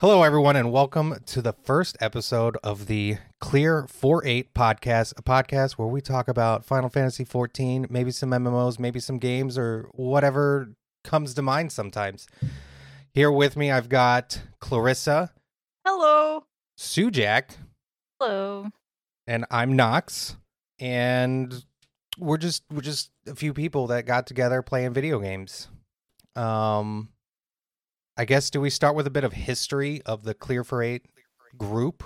Hello, everyone, and welcome to the first episode of the Clear 4 8 podcast, a podcast where we talk about Final Fantasy 14, maybe some MMOs, maybe some games, or whatever comes to mind sometimes. Here with me, I've got Clarissa, Hello. Sujak, Hello. and I'm Knox. And we're just we're just a few people that got together playing video games. Um I guess do we start with a bit of history of the Clear for 8 group?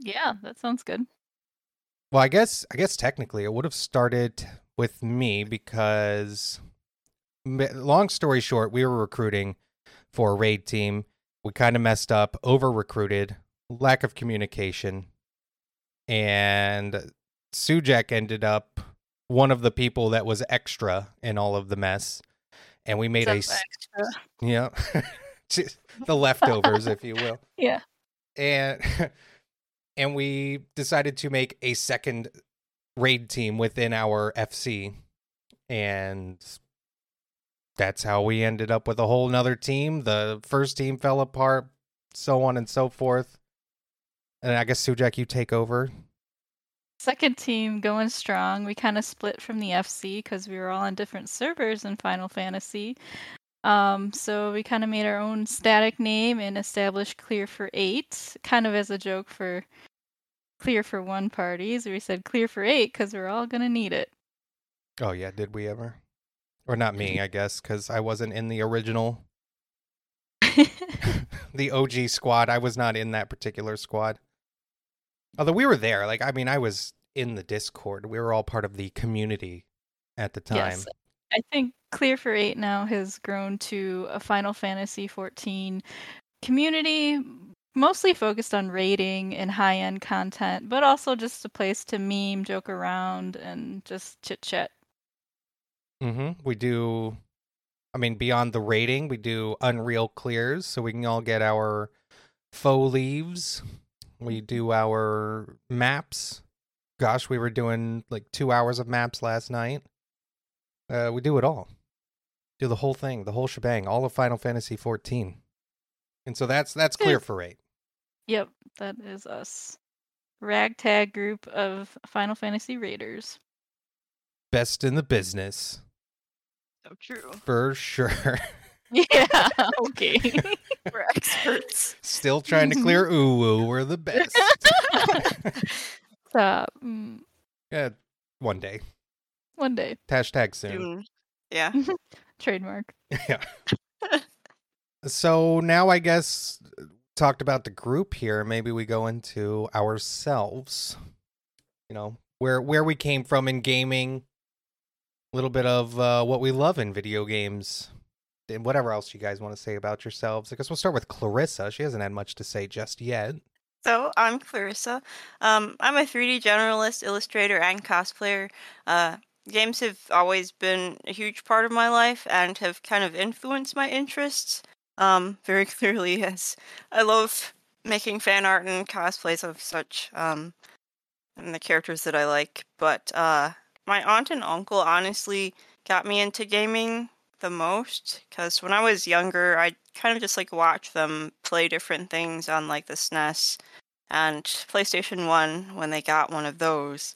Yeah, that sounds good. Well, I guess I guess technically it would have started with me because long story short, we were recruiting for a raid team. We kind of messed up, over recruited, lack of communication, and Sujak ended up one of the people that was extra in all of the mess, and we made a Except s- extra. yeah, the leftovers, if you will Yeah. and and we decided to make a second raid team within our FC and that's how we ended up with a whole nother team. The first team fell apart, so on and so forth. And I guess Sujak, you take over. Second team going strong. We kind of split from the FC because we were all on different servers in Final Fantasy. Um, so we kind of made our own static name and established Clear for Eight, kind of as a joke for Clear for One parties. We said Clear for Eight because we're all gonna need it. Oh yeah, did we ever? Or not me, I guess, because I wasn't in the original, the OG squad. I was not in that particular squad. Although we were there, like I mean, I was in the Discord. We were all part of the community at the time. Yes. I think Clear for 8 now has grown to a Final Fantasy 14 community mostly focused on raiding and high end content, but also just a place to meme, joke around, and just chit chat. mm-hmm We do, I mean, beyond the raiding, we do Unreal clears, so we can all get our faux leaves. We do our maps. Gosh, we were doing like two hours of maps last night. Uh, we do it all. Do the whole thing, the whole shebang, all of Final Fantasy 14. And so that's that's clear for eight. Yep, that is us. Ragtag group of Final Fantasy raiders. Best in the business So true. for sure. Yeah, okay. We're experts. Still trying to clear Uwu. We're the best. Stop. Mm, yeah, one day. one day. Hashtag soon. Soon. Yeah. Trademark. Yeah. so now I guess talked about the group here. Maybe we go into ourselves. You know where where we came from in gaming. A little bit of uh, what we love in video games, and whatever else you guys want to say about yourselves. I guess we'll start with Clarissa. She hasn't had much to say just yet. So I'm Clarissa. Um, I'm a 3D generalist, illustrator, and cosplayer. Uh, games have always been a huge part of my life and have kind of influenced my interests. Um, very clearly, Yes, I love making fan art and cosplays of such. Um, and the characters that I like. But uh, my aunt and uncle honestly got me into gaming the most because when I was younger, I kind of just like watch them play different things on like the SNES and PlayStation 1 when they got one of those.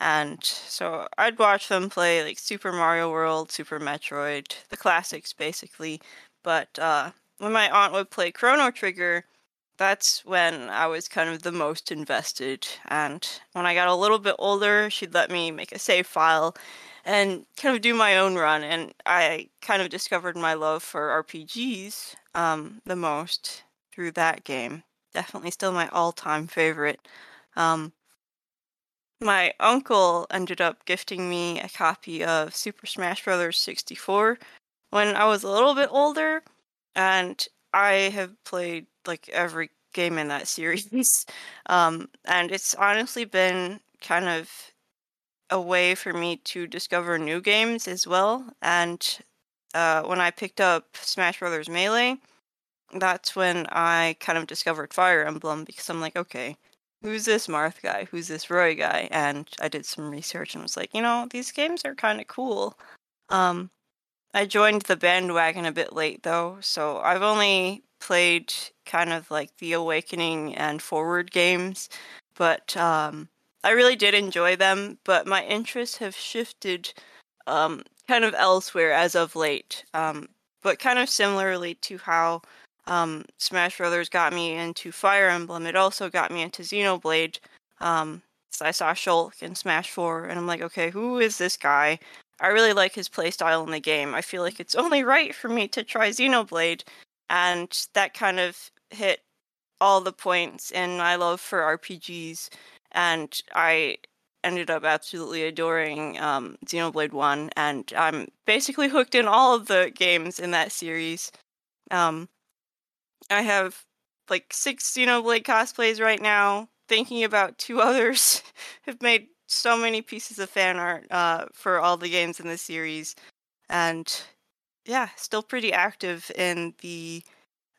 And so I'd watch them play like Super Mario World, Super Metroid, the classics basically. But uh, when my aunt would play Chrono Trigger, that's when I was kind of the most invested. And when I got a little bit older, she'd let me make a save file and kind of do my own run. And I kind of discovered my love for RPGs um, the most through that game. Definitely still my all time favorite. Um, my uncle ended up gifting me a copy of Super Smash Bros. 64 when I was a little bit older, and I have played like every game in that series. Um, and it's honestly been kind of a way for me to discover new games as well. And uh, when I picked up Smash Brothers Melee, that's when I kind of discovered Fire Emblem because I'm like, okay, who's this Marth guy? Who's this Roy guy? And I did some research and was like, you know, these games are kind of cool. Um, I joined the bandwagon a bit late though, so I've only played kind of like the Awakening and Forward games, but um, I really did enjoy them. But my interests have shifted um, kind of elsewhere as of late. Um, but kind of similarly to how um, Smash Brothers got me into Fire Emblem, it also got me into Xenoblade. Um, so I saw Shulk in Smash 4, and I'm like, okay, who is this guy? I really like his playstyle in the game. I feel like it's only right for me to try Xenoblade, and that kind of hit all the points in my love for RPGs, and I ended up absolutely adoring um, Xenoblade One, and I'm basically hooked in all of the games in that series. Um, I have like six Xenoblade cosplays right now. Thinking about two others, have made so many pieces of fan art uh, for all the games in the series, and yeah, still pretty active in the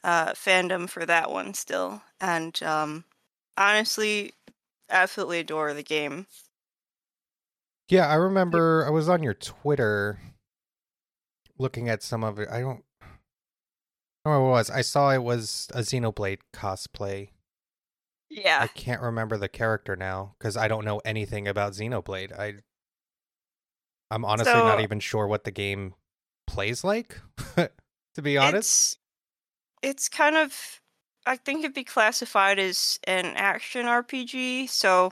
uh, fandom for that one still. And um, honestly, absolutely adore the game. Yeah, I remember I was on your Twitter looking at some of it. I don't I don't know what it was. I saw it was a Xenoblade cosplay. Yeah. I can't remember the character now because I don't know anything about Xenoblade. I I'm honestly not even sure what the game plays like, to be honest. It's it's kind of I think it'd be classified as an action RPG. So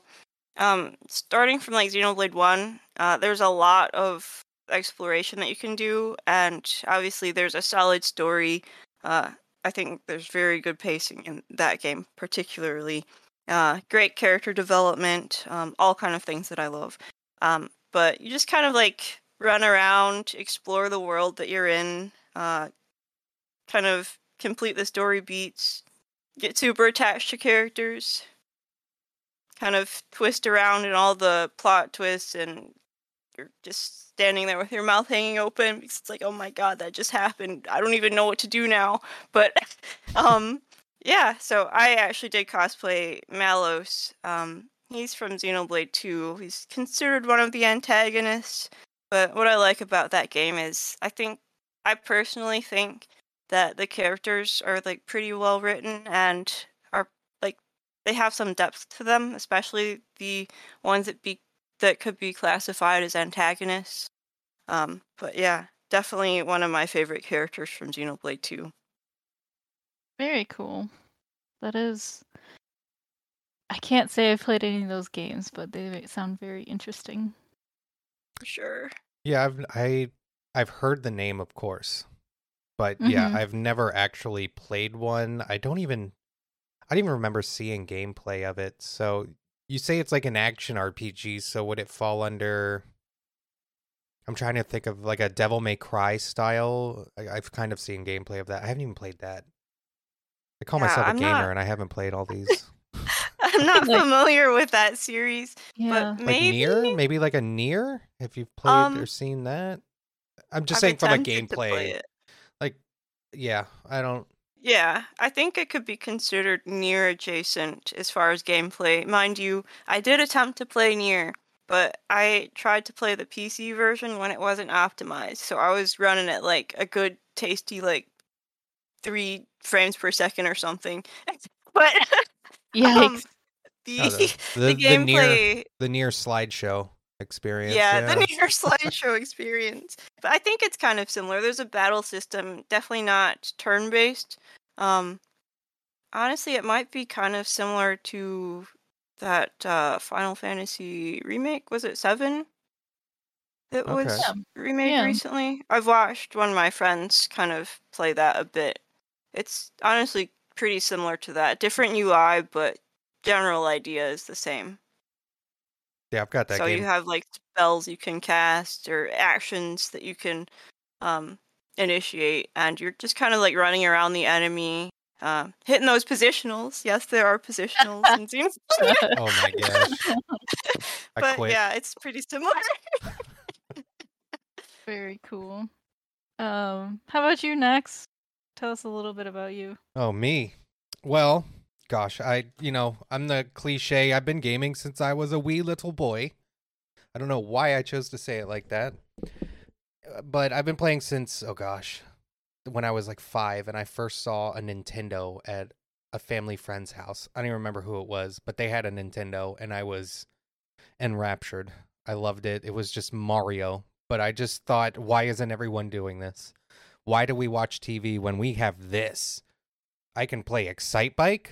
um starting from like Xenoblade 1, uh there's a lot of exploration that you can do and obviously there's a solid story. Uh I think there's very good pacing in that game particularly. Uh great character development, um all kind of things that I love. Um but you just kind of like run around, explore the world that you're in, uh kind of complete the story beats, get super attached to characters, kind of twist around in all the plot twists, and you're just standing there with your mouth hanging open because it's like, oh my god, that just happened. I don't even know what to do now. But um, yeah. So I actually did cosplay Malos. Um, he's from Xenoblade 2. He's considered one of the antagonists. But what I like about that game is, I think, I personally think that the characters are like pretty well written and are like they have some depth to them, especially the ones that be that could be classified as antagonists. Um, but yeah, definitely one of my favorite characters from Xenoblade 2. Very cool. That is. I can't say I've played any of those games, but they sound very interesting. For sure. Yeah, I've I I've heard the name, of course, but yeah, Mhm. I've never actually played one. I don't even I don't even remember seeing gameplay of it. So you say it's like an action RPG, so would it fall under? I'm trying to think of like a Devil May Cry style. I, I've kind of seen gameplay of that. I haven't even played that. I call Yeah, myself a I'm gamer, not- and I haven't played all these. I'm not Like- familiar with that series, Yeah. but like maybe maybe like a NieR. If you've played or Um, seen that, I'm just I've saying from a attempted to play gameplay. Yeah, I don't. Yeah, I think it could be considered NieR adjacent as far as gameplay. Mind you, I did attempt to play NieR, but I tried to play the PC version when it wasn't optimized. So I was running at like a good tasty like 3 frames per second or something. But yeah, um, the Oh, the, the, the, the NieR the NieR slideshow experience. yeah, the New NieR slideshow experience. But I think it's kind of similar. There's a battle system, definitely not turn-based. Um, honestly, it might be kind of similar to that uh, Final Fantasy remake. Was it Seven? That was Okay. Yeah. remade Yeah. recently. I've watched one of my friends kind of play that a bit. It's honestly pretty similar to that. Different UI, but general idea is the same yeah, I've got that so game. you have like spells you can cast or actions that you can um, initiate, and you're just kind of like running around the enemy, uh, hitting those positionals. Yes, there are positionals in Xenoblade, oh my gosh, I but quit. yeah, it's pretty similar. Very cool. Um, how about you next? Tell us a little bit about you. Oh me. Well, gosh, I you know I'm the cliche. I've been gaming since I was a wee little boy. I don't know why I chose to say it like that, but I've been playing since oh gosh, when I was like five and I first saw a Nintendo at a family friend's house. I don't even remember who it was, but they had a Nintendo and I was enraptured. I loved it. It was just Mario. But I just thought, why isn't everyone doing this? Why do we watch TV when we have this? I can play Excitebike.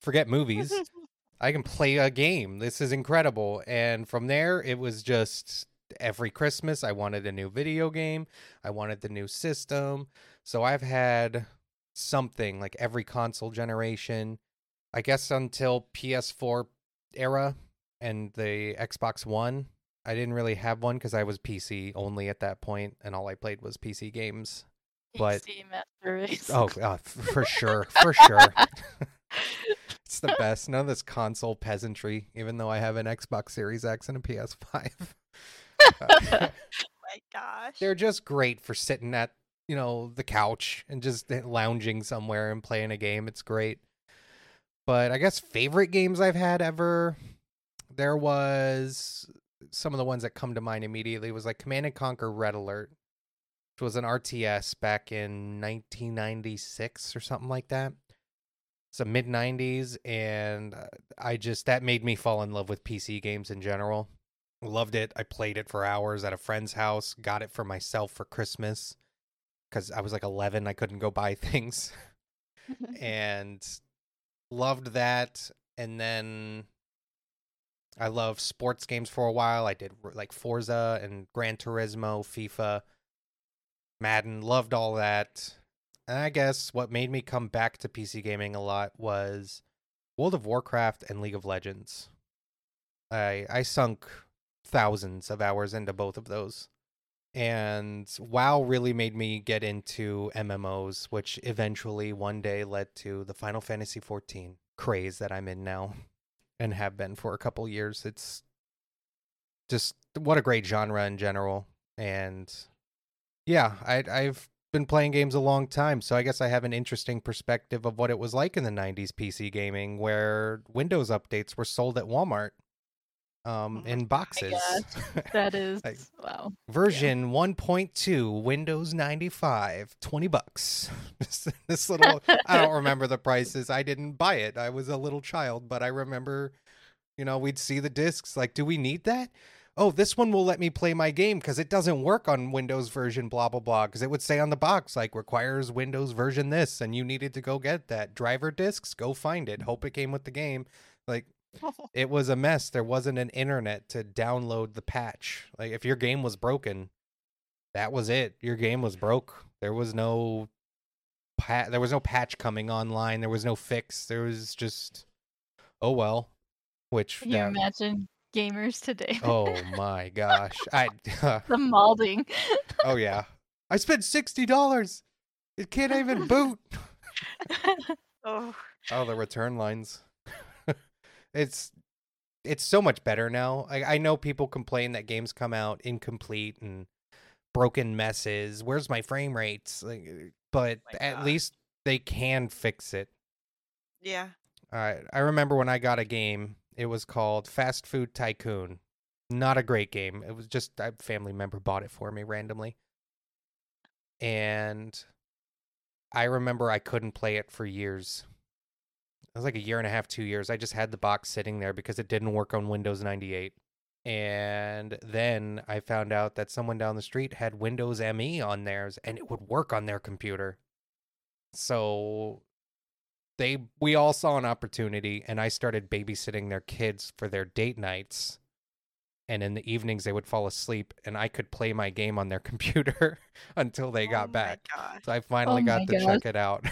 Forget movies. I can play a game. This is incredible. And from there, it was just every Christmas, I wanted a new video game. I wanted the new system. So I've had something like every console generation, I guess until PS4 era and the Xbox One. I didn't really have one because I was PC only at that point, and all I played was PC games. But- PC Race. Oh, uh, for sure, for sure. it's the best. None of this console peasantry, even though I have an Xbox Series X and a PS5. Uh, my gosh. they're just great for sitting at, you know, the couch and just lounging somewhere and playing a game. It's great. But I guess favorite games I've had ever, there was some of the ones that come to mind immediately was like Command and Conquer Red Alert, which was an RTS back in 1996 or something like that. It's a mid 90s, and uh, I just that made me fall in love with PC games in general. Loved it. I played it for hours at a friend's house. Got it for myself for Christmas because I was like 11. I couldn't go buy things, and loved that. And then I loved sports games for a while. I did like Forza and Gran Turismo, FIFA, Madden. Loved all that. And I guess what made me come back to PC gaming a lot was World of Warcraft and League of Legends. I I sunk thousands of hours into both of those. And WoW really made me get into MMOs, which eventually one day led to the Final Fantasy XIV craze that I'm in now and have been for a couple years. It's just what a great genre in general. And yeah, I I've been playing games a long time, so I guess I have an interesting perspective of what it was like in the 90s PC gaming where Windows updates were sold at Walmart um in boxes. That is Like- wow. Version 1.2 Windows 95, 20 bucks. This- this little I don't remember the prices. I didn't buy it. I was a little child, but I remember you know, we'd see the discs like, "Do we need that?" Oh, this one will let me play my game because it doesn't work on Windows version blah blah blah because it would say on the box like requires Windows version this and you needed to go get that driver discs, go find it, hope it came with the game. Like it was a mess. There wasn't an internet to download the patch. Like if your game was broken, that was it. Your game was broke. There was no pa- there was no patch coming online. There was no fix. There was just oh well. Which Can you that- imagine gamers today? oh my gosh. I the malding. oh yeah. I spent sixty dollars. It can't even boot. oh, Oh, the return lines. it's it's so much better now. I, I know people complain that games come out incomplete and broken messes. Where's my frame rates? Like, uh, but my at least they can fix it. yeah. I I remember when I got a game. It was called Fast Food Tycoon. Not a great game. It was just a family member bought it for me randomly. And I remember I couldn't play it for years. It was like a year and a half, two years. I just had the box sitting there because it didn't work on Windows 98. And then I found out that someone down the street had Windows ME on theirs and it would work on their computer. So they we all saw an opportunity and I started babysitting their kids for their date nights. And in the evenings they would fall asleep and I could play my game on their computer until they Oh got my back. gosh. So I finally Oh got to gosh. check it out.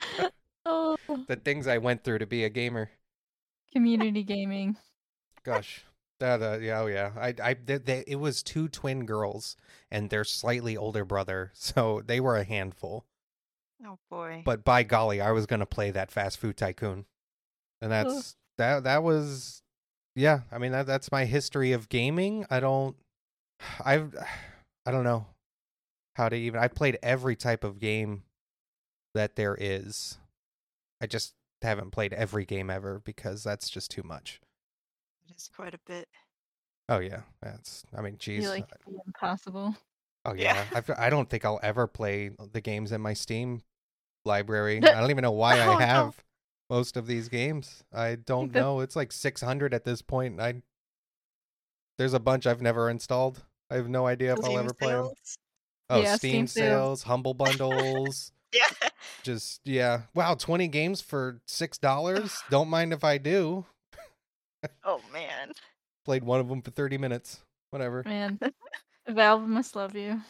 oh, the things I went through to be a gamer. community gaming. Gosh. That, uh, yeah, oh yeah. I, I, they, they, it was two twin girls and their slightly older brother, so they were a handful. Oh boy. But by golly, I was gonna play that fast food tycoon, and that's that. That was, yeah. I mean, that that's my history of gaming. I don't, I've, I don't know how to even. I've played every type of game that there is. I just haven't played every game ever because that's just too much. it is quite a bit. Oh yeah, that's. I mean, geez. feel like it'd impossible. Oh Yeah. yeah, I've, don't think I'll ever play the games in my Steam library. I don't even know why Oh, I no. have most of these games. I don't know. It's like 600 at this point. I there's a bunch I've never installed. I have no idea if I'll Steam ever play them. Oh, Yeah, Steam, Steam sales. sales, humble bundles. Yeah. just yeah. Wow, 20 games for six dollars. Don't mind if I do. Oh man. Played one of them for 30 minutes. Whatever. Man, Valve must love you.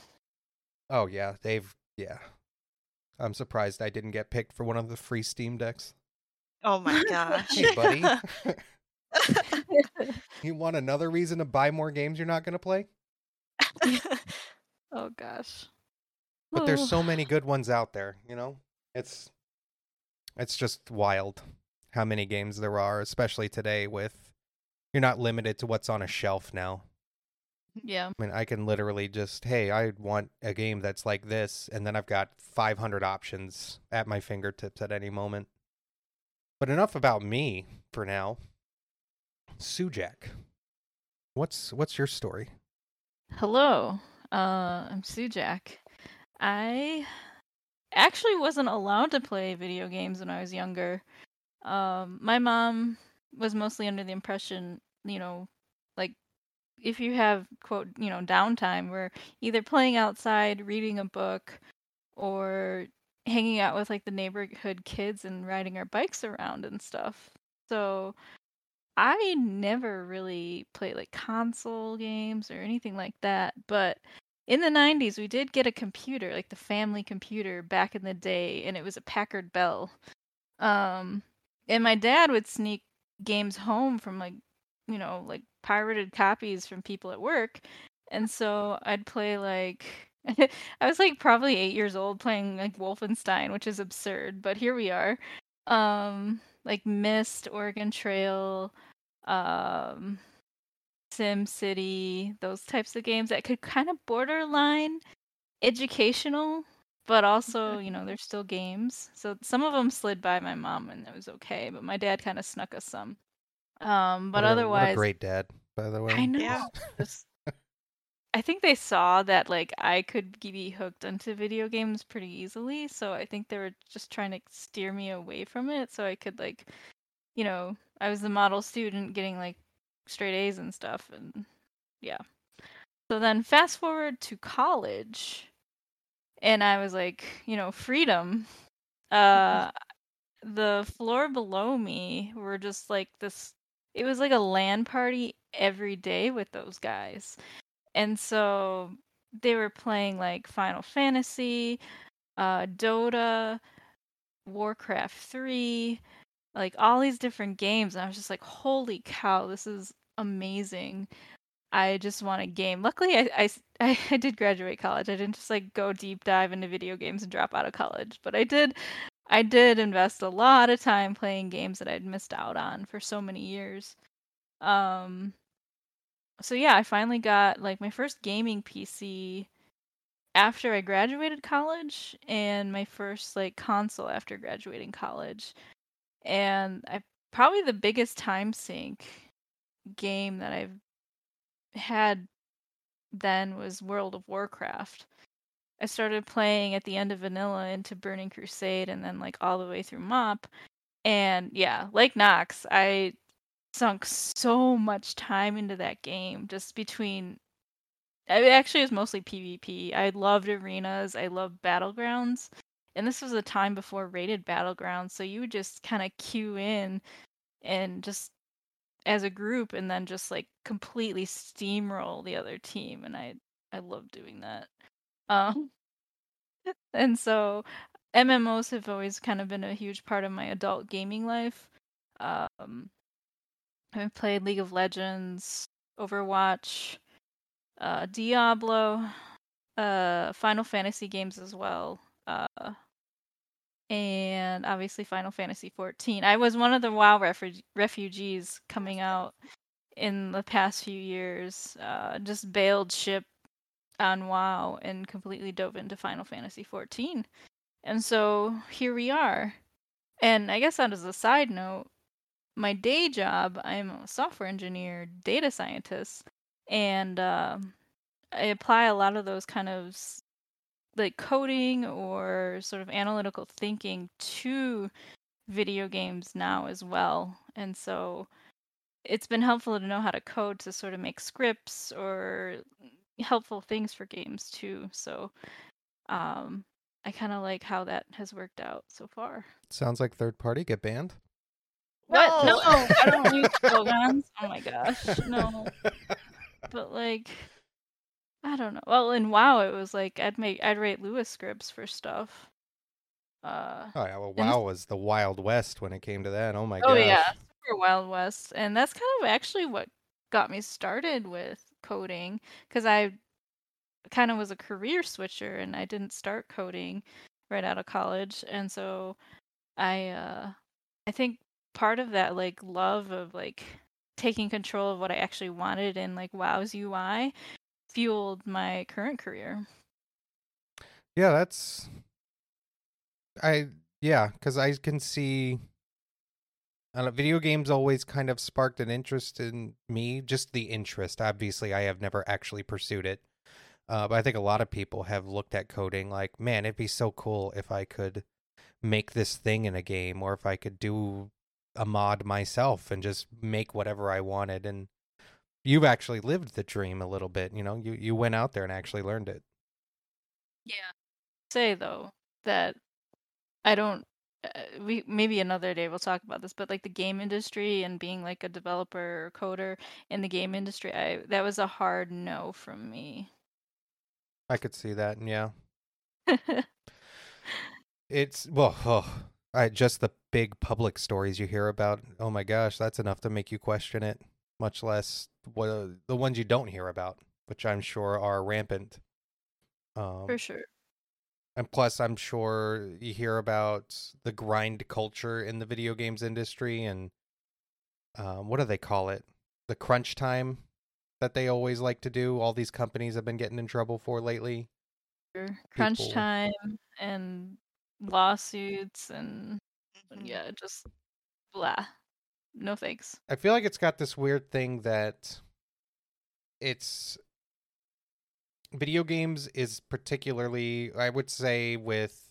Oh yeah, they've yeah. I'm surprised I didn't get picked for one of the free Steam decks. Oh my gosh. Hey, buddy. you want another reason to buy more games you're not going to play? oh gosh. But there's so many good ones out there, you know? It's it's just wild how many games there are, especially today with you're not limited to what's on a shelf now. Yeah. I mean, I can literally just, hey, I want a game that's like this, and then I've got 500 options at my fingertips at any moment. But enough about me for now. Sujak, what's what's your story? Hello. Uh, I'm Sujak. I actually wasn't allowed to play video games when I was younger. Um, my mom was mostly under the impression, you know, like if you have quote, you know, downtime, we're either playing outside, reading a book, or hanging out with like the neighborhood kids and riding our bikes around and stuff. So I never really played like console games or anything like that, but in the 90s we did get a computer, like the family computer back in the day, and it was a Packard Bell. Um and my dad would sneak games home from like, you know, like pirated copies from people at work. And so I'd play like I was like probably 8 years old playing like Wolfenstein, which is absurd, but here we are. Um like Myst, Oregon Trail, um, Sim City, those types of games that could kind of borderline educational, but also, you know, they're still games. So some of them slid by my mom and it was okay, but my dad kind of snuck us some. Um, but What a- otherwise, what a great dad, by the way. I know. Yeah. I think they saw that like I could be hooked into video games pretty easily, so I think they were just trying to steer me away from it so I could like you know, I was the model student getting like straight A's and stuff and yeah. So then fast forward to college and I was like, you know, freedom. Uh the floor below me were just like this it was like a LAN party every day with those guys. And so they were playing like Final Fantasy, uh Dota, Warcraft 3, like all these different games and I was just like, "Holy cow, this is amazing." I just want a game. Luckily, I, I, I did graduate college. I didn't just like go deep dive into video games and drop out of college, but I did I did invest a lot of time playing games that I'd missed out on for so many years. Um so yeah, I finally got like my first gaming PC after I graduated college and my first like console after graduating college. And I probably the biggest time sink game that I've had then was World of Warcraft. I started playing at the end of vanilla into Burning Crusade and then like all the way through MOP. And yeah, like Knox, I sunk so much time into that game just between it actually was mostly PvP. I loved arenas, I loved battlegrounds. And this was a time before rated battlegrounds, so you would just kind of queue in and just as a group and then just like completely steamroll the other team and I I love doing that. Um and so MMOs have always kind of been a huge part of my adult gaming life. Um I've played League of Legends, Overwatch, uh Diablo, uh Final Fantasy games as well. Uh and obviously Final Fantasy 14. I was one of the WoW refu- refugees coming out in the past few years. Uh, just bailed ship on WoW and completely dove into Final Fantasy 14. And so here we are. And I guess that as a side note, my day job, I'm a software engineer, data scientist, and um I apply a lot of those kind of like coding or sort of analytical thinking to video games now as well. And so it's been helpful to know how to code to sort of make scripts or helpful things for games too. So um I kind of like how that has worked out so far. Sounds like third party get banned. What? No. No, I don't use slogans. Oh my gosh, no. But like, I don't know. Well, in WoW, it was like I'd make I'd write Lua scripts for stuff. Uh, Oh yeah, well, WoW was the Wild West when it came to that. Oh my oh gosh. yeah, super Wild West, and that's kind of actually what got me started with coding because I kind of was a career switcher and I didn't start coding right out of college, and so I uh, I think part of that like love of like taking control of what I actually wanted in like WoW's UI fueled my current career. Yeah, that's I yeah, because I can see. Video games always kind of sparked an interest in me, just the interest. Obviously, I have never actually pursued it, uh, but I think a lot of people have looked at coding like, man, it'd be so cool if I could make this thing in a game, or if I could do a mod myself and just make whatever I wanted. And you've actually lived the dream a little bit. You know, you you went out there and actually learned it. Yeah. Say though that I don't. Uh, we maybe another day we'll talk about this, but like the game industry and being like a developer or coder in the game industry, I that was a hard no from me. I could see that, and yeah. It's well, oh, I just the big public stories you hear about. Oh my gosh, that's enough to make you question it. Much less what uh, the ones you don't hear about, which I'm sure are rampant. Um, For sure. And plus, I'm sure you hear about the grind culture in the video games industry, and um, what do they call it? The crunch time that they always like to do. All these companies have been getting in trouble for lately. Crunch people- time and lawsuits and Mhm. yeah, just blah. No thanks. I feel like it's got this weird thing that it's video games is particularly I would say with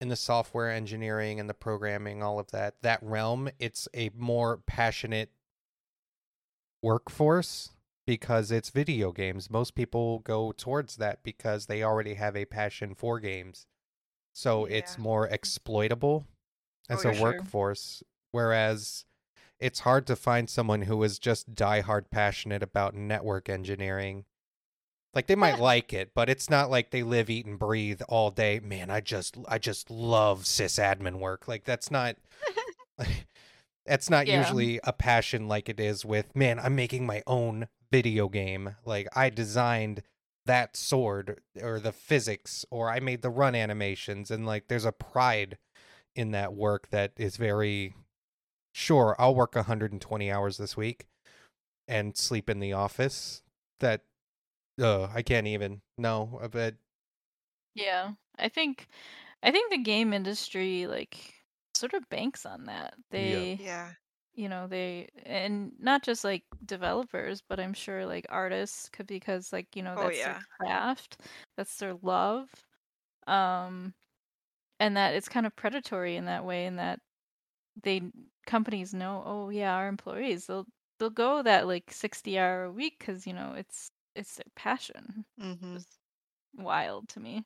in the software engineering and the programming all of that that realm it's a more passionate workforce because it's video games most people go towards that because they already have a passion for games so it's more exploitable as Oh, a yeah, sure. workforce whereas it's hard to find someone who is just diehard passionate about network engineering. Like they might like it, but it's not like they live, eat, and breathe all day. Man, I just I just love sysadmin work. Like that's not that's not Yeah. usually a passion like it is with man, I'm making my own video game. Like I designed that sword or the physics or I made the run animations and like there's a pride in that work that is very sure I'll work 120 hours this week and sleep in the office. That uh I can't even. No, but Yeah. I think I think the game industry like sort of banks on that. They Yeah. you know they and not just like developers but i'm sure like artists could because like you know Oh, that's yeah. their craft that's their love um and that it's kind of predatory in that way in that they companies know oh yeah our employees they'll they'll go that like 60 hour a week because you know it's it's their passion hmm it's wild to me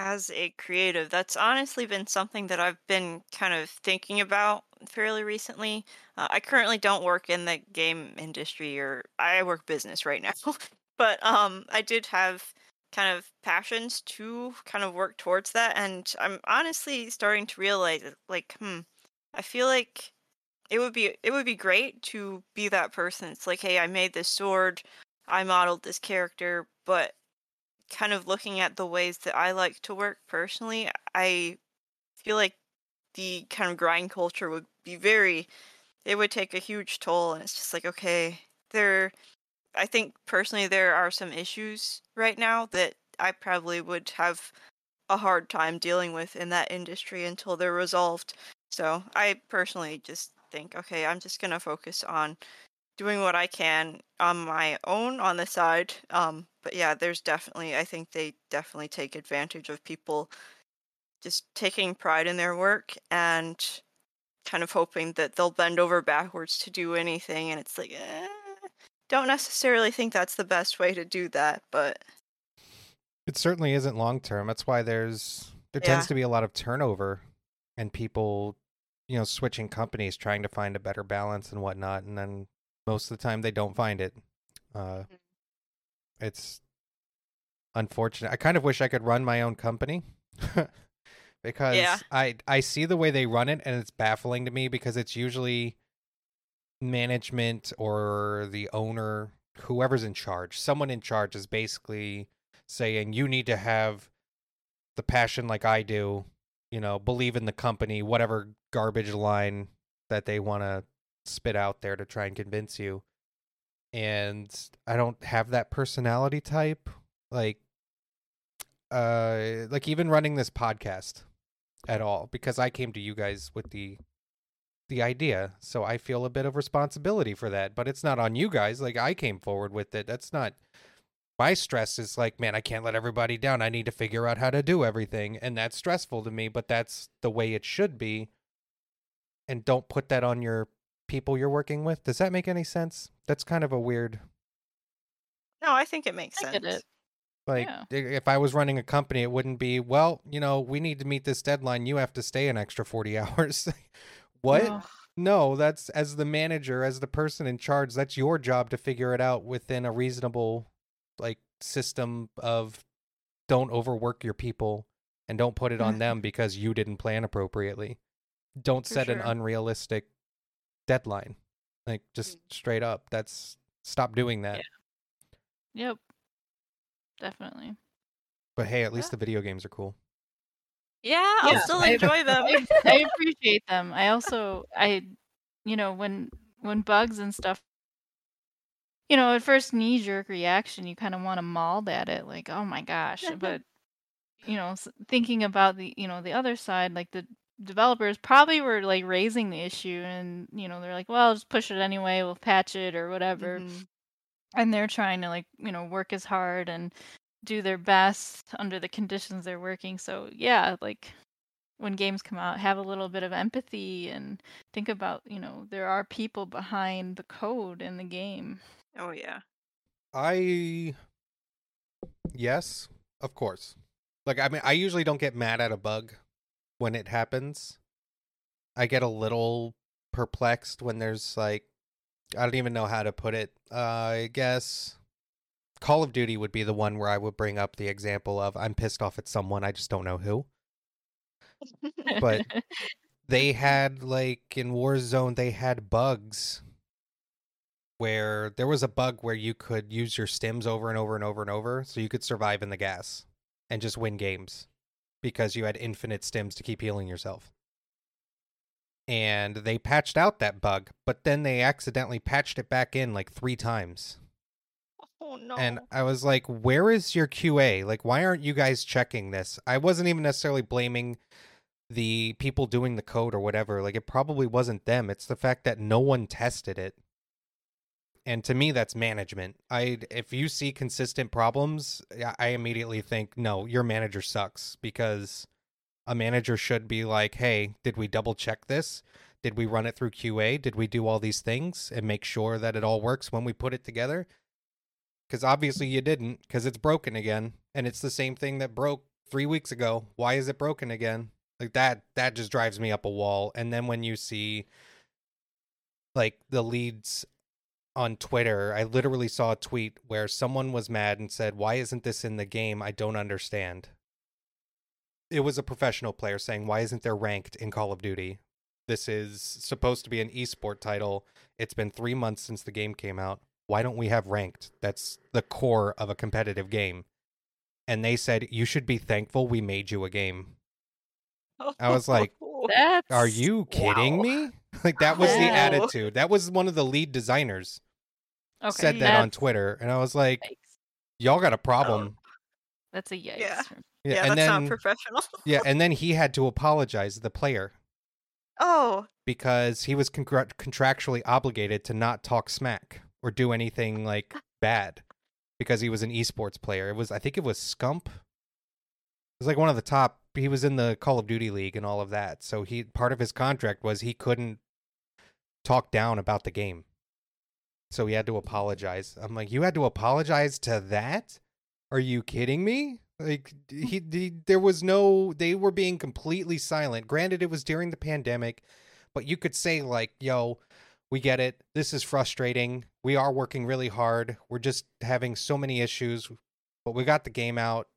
As a creative, that's honestly been something that I've been kind of thinking about fairly recently. Uh, I currently don't work in the game industry, or I work business right now. but um, I did have kind of passions to kind of work towards that, and I'm honestly starting to realize, like, hmm, I feel like it would be it would be great to be that person. It's like, hey, I made this sword, I modeled this character, but kind of looking at the ways that I like to work personally, I feel like the kind of grind culture would be very it would take a huge toll and it's just like okay, there I think personally there are some issues right now that I probably would have a hard time dealing with in that industry until they're resolved. So, I personally just think okay, I'm just going to focus on doing what I can on my own on the side. Um, but yeah, there's definitely I think they definitely take advantage of people just taking pride in their work and kind of hoping that they'll bend over backwards to do anything and it's like eh, don't necessarily think that's the best way to do that, but It certainly isn't long term. That's why there's there Yeah. tends to be a lot of turnover and people, you know, switching companies trying to find a better balance and whatnot, and then most of the time they don't find it. Uh, Mm-hmm. it's unfortunate. I kind of wish I could run my own company because Yeah. I I see the way they run it and it's baffling to me because it's usually management or the owner, whoever's in charge. Someone in charge is basically saying you need to have the passion like I do, you know, believe in the company, whatever garbage line that they want to spit out there to try and convince you. And I don't have that personality type. Like uh like even running this podcast at all because I came to you guys with the the idea. So I feel a bit of responsibility for that, but it's not on you guys. Like I came forward with it. That's not my stress is like, man, I can't let everybody down. I need to figure out how to do everything. And that's stressful to me, but that's the way it should be. And don't put that on your people you're working with. Does that make any sense? That's kind of a weird no, I think it makes I sense. get it. like Yeah. if I was running a company, it wouldn't be, well, you know, we need to meet this deadline. You have to stay an extra 40 hours. what? Ugh. No, that's as the manager, as the person in charge, that's your job to figure it out within a reasonable like system of don't overwork your people and don't put it on Mhm. them because you didn't plan appropriately. Don't For set an unrealistic deadline. Like just mm. straight up. That's stop doing that. Yep. Definitely. But hey, at least the video games are cool. Yeah, I'll Yeah, still enjoy them. I, I appreciate them. I also I you know when when bugs and stuff you know at first knee jerk reaction you kind of want to maul at it like oh my gosh but you know thinking about the you know the other side like the developers probably were like raising the issue and you know they're like well just push it anyway we'll patch it or whatever Mhm. and they're trying to like you know work as hard and do their best under the conditions they're working so yeah like when games come out have a little bit of empathy and think about you know there are people behind the code in the game Oh yeah. I yes, of course. Like I mean I usually don't get mad at a bug when it happens. I get a little perplexed when there's like I don't even know how to put it. Uh, I guess Call of Duty would be the one where I would bring up the example of I'm pissed off at someone, I just don't know who. But- They had like in Warzone they had bugs where there was a bug where you could use your stims over and over and over and over so you could survive in the gas and just win games because you had infinite stims to keep healing yourself. And they patched out that bug, but then they accidentally patched it back in like 3 times. oh no. And I was like, where is your QA? Like, why aren't you guys checking this? I wasn't even necessarily blaming the people doing the code or whatever. Like, it probably wasn't them. It's the fact that no one tested it. And to me, that's management. I if you see consistent problems, I- immediately think, no, your manager sucks because a manager should be like, hey, did we double check this? Did we run it through QA? Did we do all these things and make sure that it all works when we put it together? because obviously you didn't because it's broken again and it's the same thing that broke three weeks ago why is it broken again like that that just drives me up a wall and then when you see like the leads on twitter i literally saw a tweet where someone was mad and said why isn't this in the game i don't understand it was a professional player saying why isn't there ranked in call of duty this is supposed to be an esport title it's been three months since the game came out why don't we have ranked? That's the core of a competitive game. And they said, you should be thankful we made you a game. I was like, that's Are you kidding Wow. me? Like, that was the attitude. That was one of the lead designers okay, said that on Twitter. And I was like, yikes. y'all got a oh, problem. that's a yikes Yeah. Yeah, yeah, and that's then not professional. yeah, and then he had to apologize, the player. Oh, because he was contra- contractually obligated to not talk smack or do anything like bad because he was an esports player. It was I think it was Scump. It was like one of the top. He was in the Call of Duty League and all of that. So he part of his contract was he couldn't talk down about the game. So he had to apologize. I'm like, you had to apologize to that? Are you kidding me? Like hmm. he, he there was no they were being completely silent. Granted it was during the pandemic, but you could say like, "Yo, we get it. This is frustrating. We are working really hard. We're just having so many issues, but we got the game out.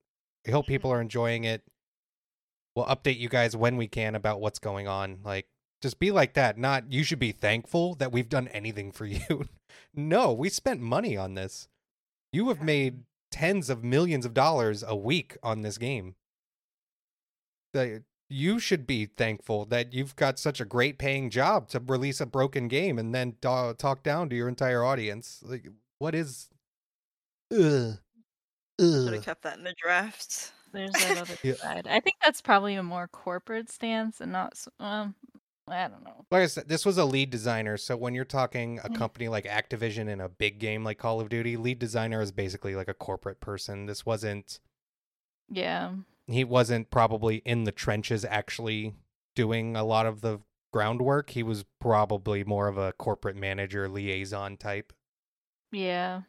I hope hmm. people are enjoying it. We'll update you guys when we can about what's going on. Like just be like that. Not you should be thankful that we've done anything for you. No, we spent money on this. You have made tens of millions of dollars a week on this game. That you should be thankful that you've got such a great paying job to release a broken game and then da- talk down to your entire audience. Like, what is? Ugh. should have kept that in the drafts. There's that other Yeah. side. I think that's probably a more corporate stance and not. Um, I don't know. Like I said, this was a lead designer. So when you're talking a Mm. company like Activision in a big game like Call of Duty, lead designer is basically like a corporate person. This wasn't. Yeah. he wasn't probably in the trenches actually doing a lot of the groundwork. He was probably more of a corporate manager liaison type Yeah.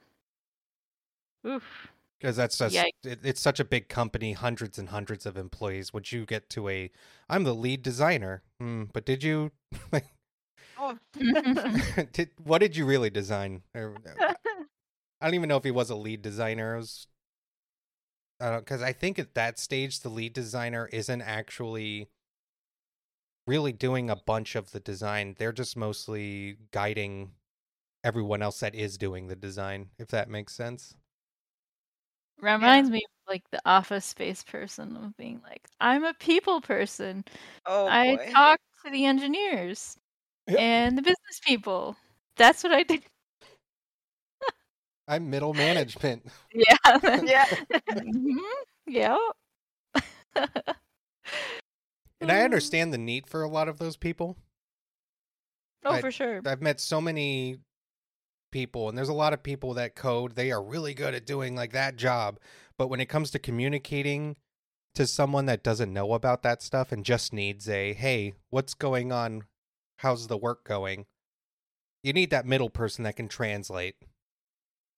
Oof. Because that's just Yikes. it, it's such a big company, hundreds and hundreds of employees. Would you get to a I'm the lead designer? Hmm, but did you Oh, did what did you really design? I don't even know if he was a lead designer. Was I don't because I think at that stage the lead designer isn't actually really doing a bunch of the design. They're just mostly guiding everyone else that is doing the design, if that makes sense. Reminds me of like the office space person of being like, I'm a people person. oh I boy. talk to the engineers and the business people. That's what I do. I'm middle management. Yeah. yeah. Mhm. Yeah. And I understand the need for a lot of those people. Oh, I- for sure. I've met so many people, and there's a lot of people that code. They are really good at doing like that job. But when it comes to communicating to someone that doesn't know about that stuff and just needs a, hey, what's going on? How's the work going? You need that middle person that can translate.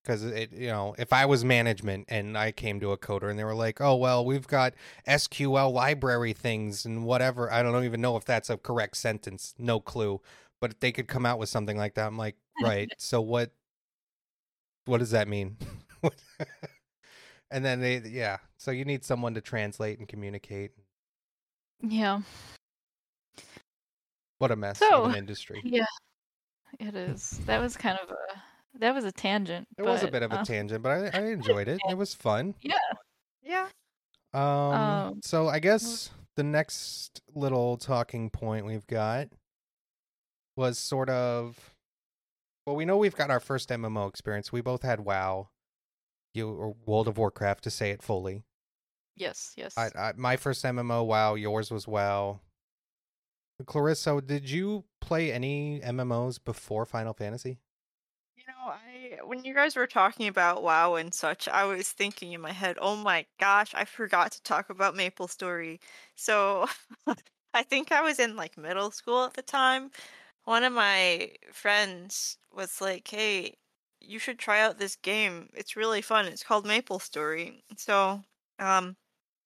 Because it, you know, if I was management and I came to a coder and they were like, "Oh well, we've got SQL library things and whatever," I don't even know if that's a correct sentence. No clue but if they could come out with something like that. I'm like, right. so what? What does that mean? and then they, yeah. So you need someone to translate and communicate. Yeah. What a mess So, of an industry. Yeah. It is. That was kind of a that was a tangent. It was a bit of a uh, tangent, but I, I enjoyed it. It was fun. Yeah. Yeah. Um, Um, so I guess the next little talking point we've got was sort of well, we know we've got our first MMO experience. We both had WoW, you or World of Warcraft to say it fully. Yes, yes. I, I my first MMO WoW, yours was WoW. Clarissa, did you play any MMOs before Final Fantasy? You know, I when you guys were talking about WoW and such, I was thinking in my head, "Oh my gosh, I forgot to talk about Maple Story." So, I think I was in like middle school at the time. One of my friends was like, "Hey, you should try out this game. It's really fun. It's called Maple Story." So, um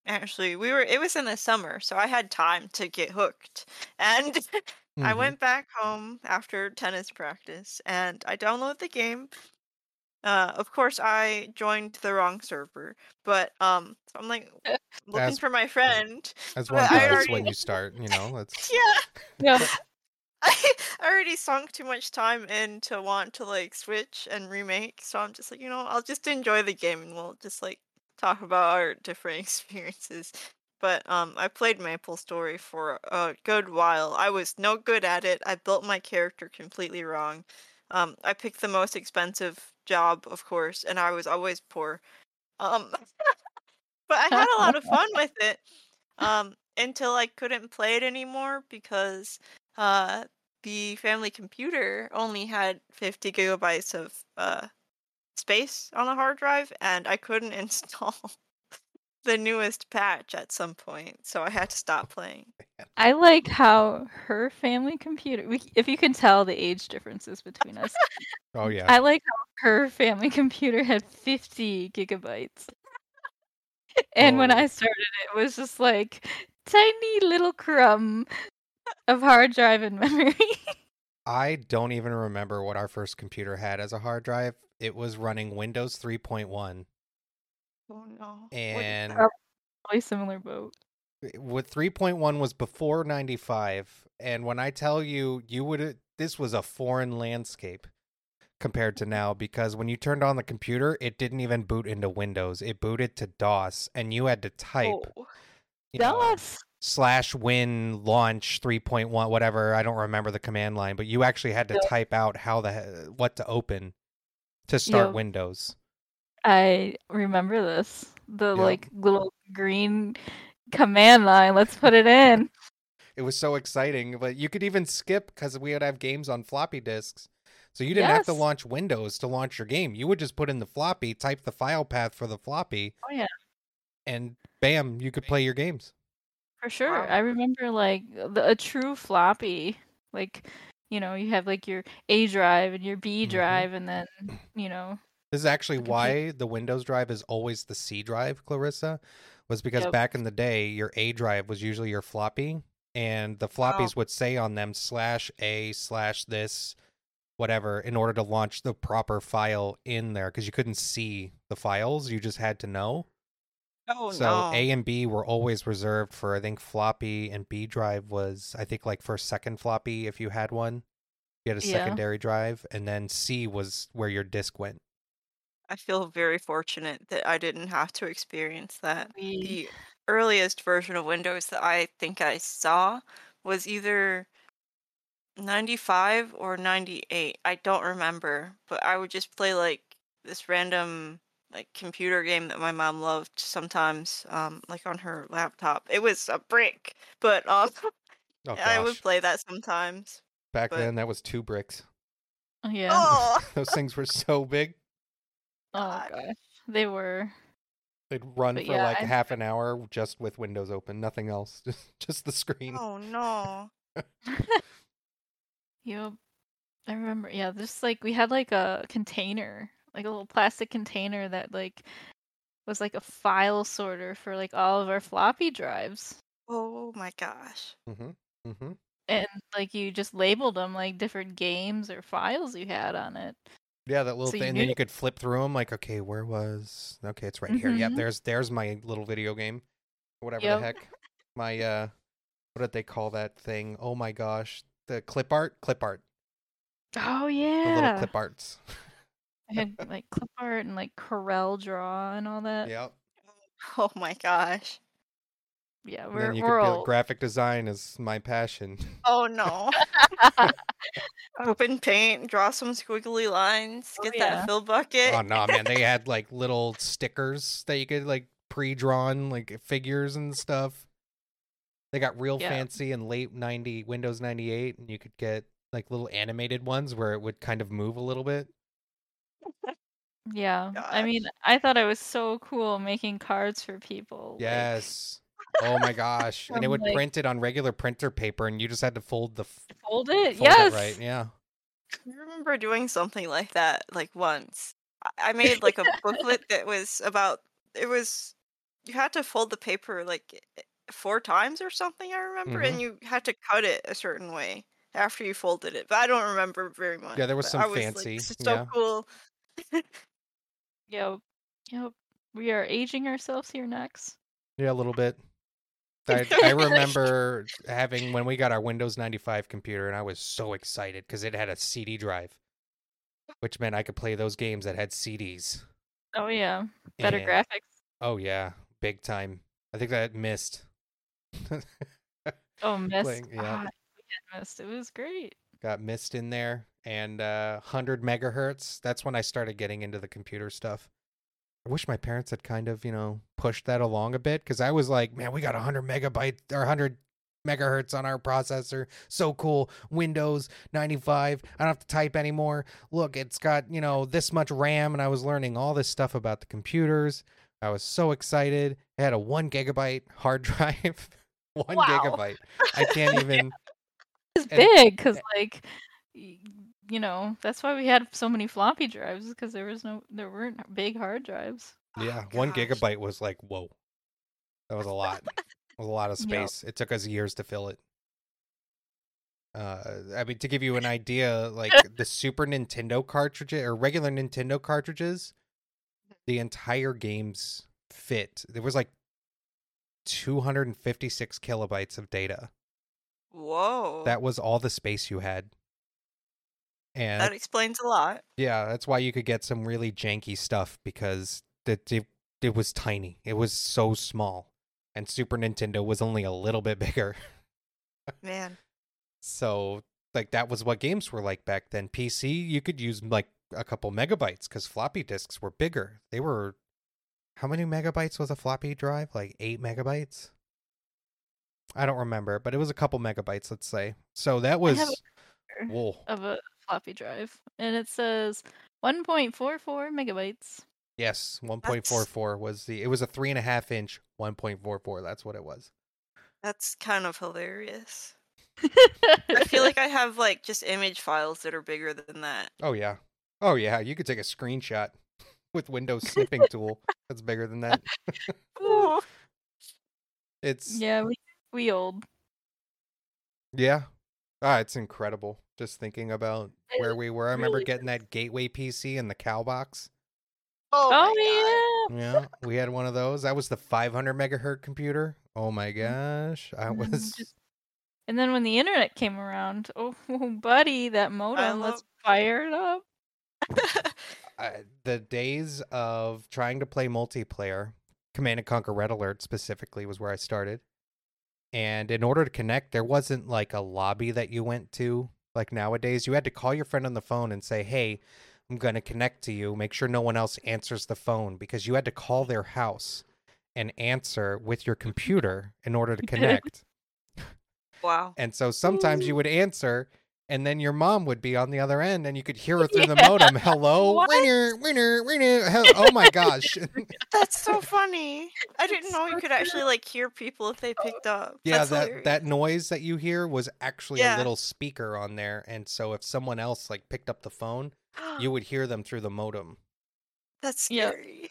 actually, we were it was in the summer, so I had time to get hooked. And I Mhm. went back home after tennis practice and I downloaded the game. Uh, of course, I joined the wrong server, but um, so I'm like looking As- for my friend. As but one I does already- when you start, you know. That's Yeah, yeah. I already sunk too much time in to want to like switch and remake, so I'm just like, you know, I'll just enjoy the game and we'll just like talk about our different experiences. But um, I played Maple Story for a good while. I was no good at it. I built my character completely wrong. Um, I picked the most expensive job, of course, and I was always poor. Um, but I had a lot of fun with it. Um, until I couldn't play it anymore because uh, the family computer only had 50 gigabytes of uh, space on the hard drive, and I couldn't install the newest patch at some point, so I had to stop playing. I like how her family computer. We, if you can tell the age differences between us, Oh yeah. I like how her family computer had 50 gigabytes. And when Oh. I started, it was just like tiny little crumb of hard drive and memory. I don't even remember what our first computer had as a hard drive. It was running Windows 3.1 Oh no. And that? Probably similar boat. with 3.1 was before 95 and when I tell you you would this was a foreign landscape compared to now because when you turned on the computer it didn't even boot into Windows. It booted to DOS and you had to type Oh. you know, DOS. Slash win launch 3.1 whatever i don't remember the command line but you actually had to type out how the what to open to start Yep. windows I remember this. The Yep. like little green command line. Let's put it in. it was so exciting but you could even skip because we would have games on floppy disks so you didn't have to launch windows to launch your game you would just put in the floppy type the file path for the floppy Oh yeah. and bam you could play your games For sure. Wow. I remember like the, a true floppy. Like, you know, you have like your A drive and your B Mhm. drive, and then, you know, This is actually The why the Windows drive is always the C drive, Clarissa, was because Yep. back in the day, your A drive was usually your floppy, and the floppies would say on them slash A slash this, whatever, in order to launch the proper file in there because you couldn't see the files, you just had to know. Oh so no. A and B were always reserved for, I think, floppy, and B drive was, I think, like for second floppy if you had one. You had a Yeah. secondary drive, and then C was where your disk went. I feel very fortunate that I didn't have to experience that. we The earliest version of Windows that I think I saw was either 95 or 98. I don't remember, but I would just play like this random like computer game that my mom loved sometimes um like on her laptop. It was a brick, but um Oh, I would play that sometimes. Back but- then, that was two bricks. oh yeah. Oh, Those things were so big. Oh gosh. They were. They'd run But for yeah, like I- half an hour just with windows open, nothing else, just just the screen. oh no. Yep. I remember. Yeah, just like we had like a container, like a little plastic container that like was like a file sorter for like all of our floppy drives. Oh my gosh. Mm-hmm. Mm-hmm. And like you just labeled them like different games or files you had on it. Yeah, that little So thing. And then you could flip through them. Like, okay, where was? Okay, it's right here. Yep, Mhm. there's there's my little video game, whatever Yep. the heck. My uh, what did they call that thing? Oh my gosh, the clip art, clip art, Oh the yeah. little clip arts. I had like clip art and like Corel Draw and all that. yep. Oh my gosh. Yeah, we're then you we're could all build graphic design is my passion. Oh no. Open paint, draw some squiggly lines, Oh, get yeah. that fill bucket. Oh no, man! They had like little stickers that you could like pre-drawn like figures and stuff. They got real Yeah. fancy in late ninety Windows ninety eight, and you could get like little animated ones where it would kind of move a little bit. Yeah. I mean, I thought it was so cool making cards for people. like- Yes. oh my gosh! And it From, would like- print it on regular printer paper, and you just had to fold the f- fold it. fold yes. it right. Yeah. I remember doing something like that like once. I- I made like a booklet that was about it was you had to fold the paper like four times or something I remember Mm-hmm. and you had to cut it a certain way after you folded it. But I don't remember very much. Yeah, there was but some I was, fancy, Like, this is so yeah. cool. Yep. Yep. We are aging ourselves here next. Yeah, a little bit. I, I remember having when we got our Windows 95 computer, and I was so excited because it had a CD drive, which meant I could play those games that had CDs. Oh yeah. Better And- graphics. Oh yeah, big time. I think that Myst. Oh, Myst. playing- yeah. Ah, we had Myst. It was great. got Myst in there, and uh, 100 megahertz. That's when I started getting into the computer stuff. I wish my parents had kind of, you know, pushed that along a bit because I was like, man, we got 100 megabytes or 100 megahertz on our processor. So cool. Windows 95. I don't have to type anymore. Look, it's got, you know, this much RAM. And I was learning all this stuff about the computers. I was so excited. It had a one gigabyte hard drive. one Wow. gigabyte. I can't even. It's big because like you know that's why we had so many floppy drives because there was no there weren't big hard drives. Yeah, Oh, one gigabyte was like, whoa. That was a lot. It was a lot of Yep. space. It took us years to fill it. Uh, I mean, to give you an idea, like the Super Nintendo cartridges or regular Nintendo cartridges, the entire games fit. There was like 256 kilobytes of data. Whoa. That was all the space you had. And that explains a lot. yeah, that's why you could get some really janky stuff because it, it it was tiny. It was so small, and Super Nintendo was only a little bit bigger. Man. So like that was what games were like back then. PC you could use like a couple megabytes because floppy disks were bigger. They were how many megabytes was a floppy drive? Like eight megabytes. I don't remember, but it was a couple megabytes, let's say. So that was whoa. of a floppy drive, and it says 1.44 megabytes. Yes, one point four four was the. It was a three and a half inch one point four four. That's what it was. That's kind of hilarious. I feel like I have like just image files that are bigger than that. Oh yeah, oh yeah. You could take a screenshot with Windows snipping tool. That's bigger than that. It's yeah, we we old. yeah. Ah, it's incredible. Just thinking about It where we were. I remember really getting that gateway PC in the cow box. Oh, Oh, yeah. Yeah, we had one of those. That was the 500 megahertz computer. Oh my gosh, I was. And then when the internet came around, oh buddy, that modem was love- fired up. Uh, the days of trying to play multiplayer, Command and Conquer Red Alert specifically was where I started. And in order to connect, there wasn't like a lobby that you went to like nowadays. You had to call your friend on the phone and say, "Hey, I'm going to connect to you. Make sure no one else answers the phone because you had to call their house and answer with your computer in order to connect." wow. And so sometimes you would answer, and then your mom would be on the other end, and you could hear her through the modem. Hello, What? winner, winner, winner. hel- Oh my gosh. That's so funny. I didn't know you could actually like hear people if they picked up. yeah, That's that hilarious. that noise that you hear was actually a little speaker on there, and so if someone else like picked up the phone, you would hear them through the modem. That's Yep. scary.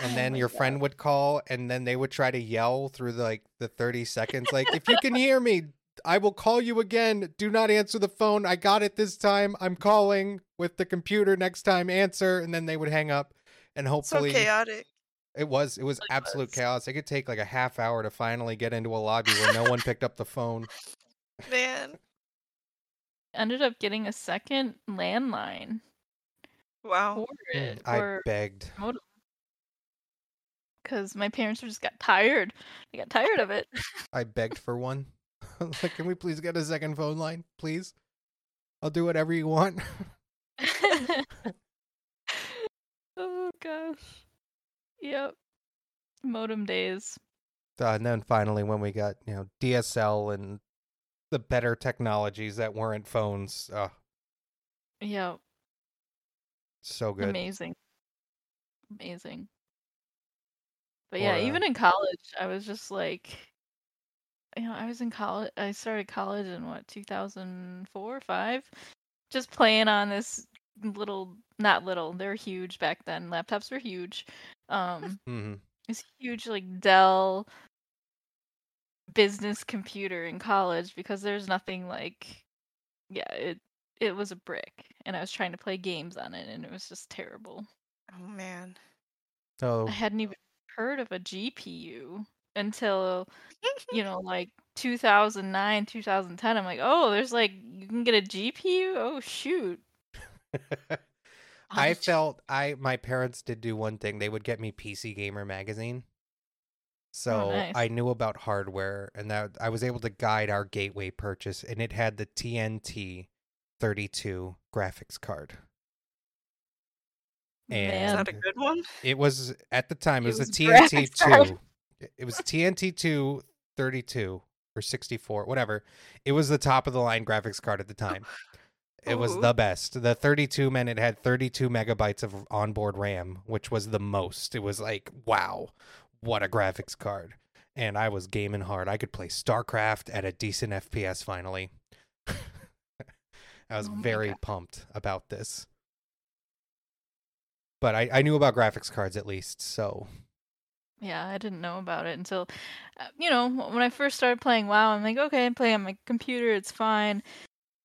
And Oh then my your God. friend would call, and then they would try to yell through the, like the thirty seconds, like "If you can hear me, I will call you again. Do not answer the phone. I got it this time. I'm calling with the computer next time. Answer." And then they would hang up, and so hopefully chaotic. it was it was It absolute was. chaos. It could take like a half hour to finally get into a lobby where no one picked up the phone. Man. Ended up getting a second landline Wow. for mm, it, I begged. Because my parents just got tired. They got tired of it. I begged for one. like, can we please get a second phone line, please? I'll do whatever you want. oh gosh. Yep. Modem days. Uh, and then finally, when we got you know DSL and the better technologies that weren't phones, uh, Yep. so good. Amazing. Amazing. But Or, yeah, uh, even in college, I was just like, you know, I was in college. I started college in what, 2004, or five, just playing on this little, not little, they're huge back then. Laptops were huge. Um, hmm this huge like Dell business computer in college because there's nothing like, yeah, it it was a brick, and I was trying to play games on it, and it was just terrible. Oh man. Oh. I hadn't even heard of a GPU until you know like 2009 2010 i'm like oh there's like you can get a gpu oh shoot I Oh, felt I my parents did do one thing. They would get me PC Gamer magazine. Oh, so nice. I knew about hardware and that I was able to guide our gateway purchase and it had the TNT 32 graphics card. And Is Man. that a good one? it was at the time it It was, was a TNT 2. It was TNT 2 32 or 64, whatever. It was the top of the line graphics card at the time. It was the best. The 32 meant it had 32 megabytes of onboard RAM, which was the most. It was like, wow, what a graphics card. And I was gaming hard. I could play StarCraft at a decent FPS finally. I was Oh very God. pumped about this. But I, I knew about graphics cards at least, so Yeah, I didn't know about it until, uh, you know, when I first started playing WoW. I'm like, okay, I'm playing on my computer, it's fine.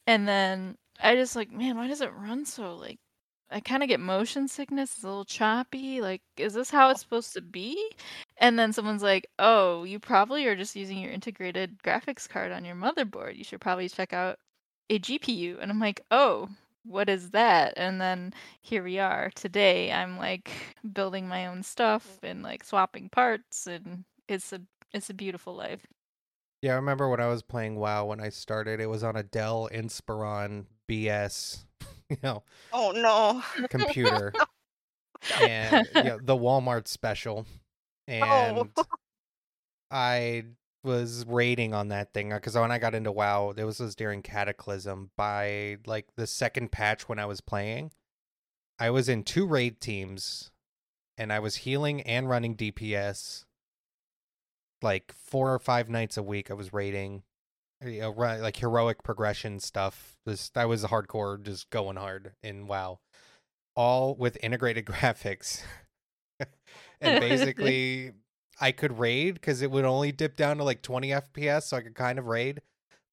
And then I just like, man, why does it run so like? I kind of get motion sickness. It's a little choppy. Like, is this how it's supposed to be? And then someone's like, oh, you probably are just using your integrated graphics card on your motherboard. You should probably check out a GPU. And I'm like, oh, what is that? And then here we are today. I'm like building my own stuff and like swapping parts, and it's a it's a beautiful life. Yeah, I remember when I was playing WoW when I started, it was on a Dell Inspiron BS, you know, Oh no. computer. and you know, the Walmart special. Oh. And I was raiding on that thing uh, because when I got into WoW, it was, was during Cataclysm. By like the second patch when I was playing, I was in two raid teams, and I was healing and running DPS. Like four or five nights a week, I was raiding, eh, you know, like heroic progression stuff. This I was hardcore, just going hard in WoW, all with integrated graphics. and basically I could raid because it would only dip down to like 20 FPS, so I could kind of raid,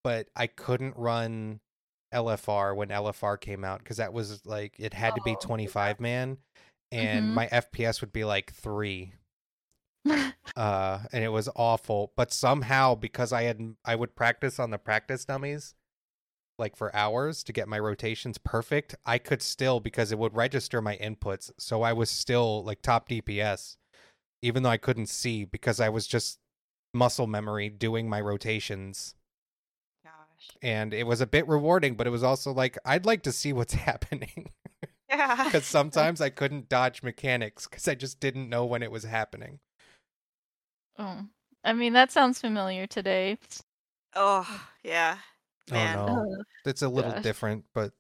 but I couldn't run LFR when LFR came out because that was like it had to be Oh, 25 man, and Mhm. my FPS would be like three, uh, and it was awful. But somehow, because I had I would practice on the practice dummies, like for hours to get my rotations perfect, I could still because it would register my inputs, so I was still like top DPS even though I couldn't see because I was just muscle memory doing my rotations. Gosh. And it was a bit rewarding, but it was also like, I'd like to see what's happening. Yeah. Because sometimes I couldn't dodge mechanics because I just didn't know when it was happening. oh, I mean that sounds familiar today. Oh yeah. Man. Oh no. Uh, It's a little gosh. different, but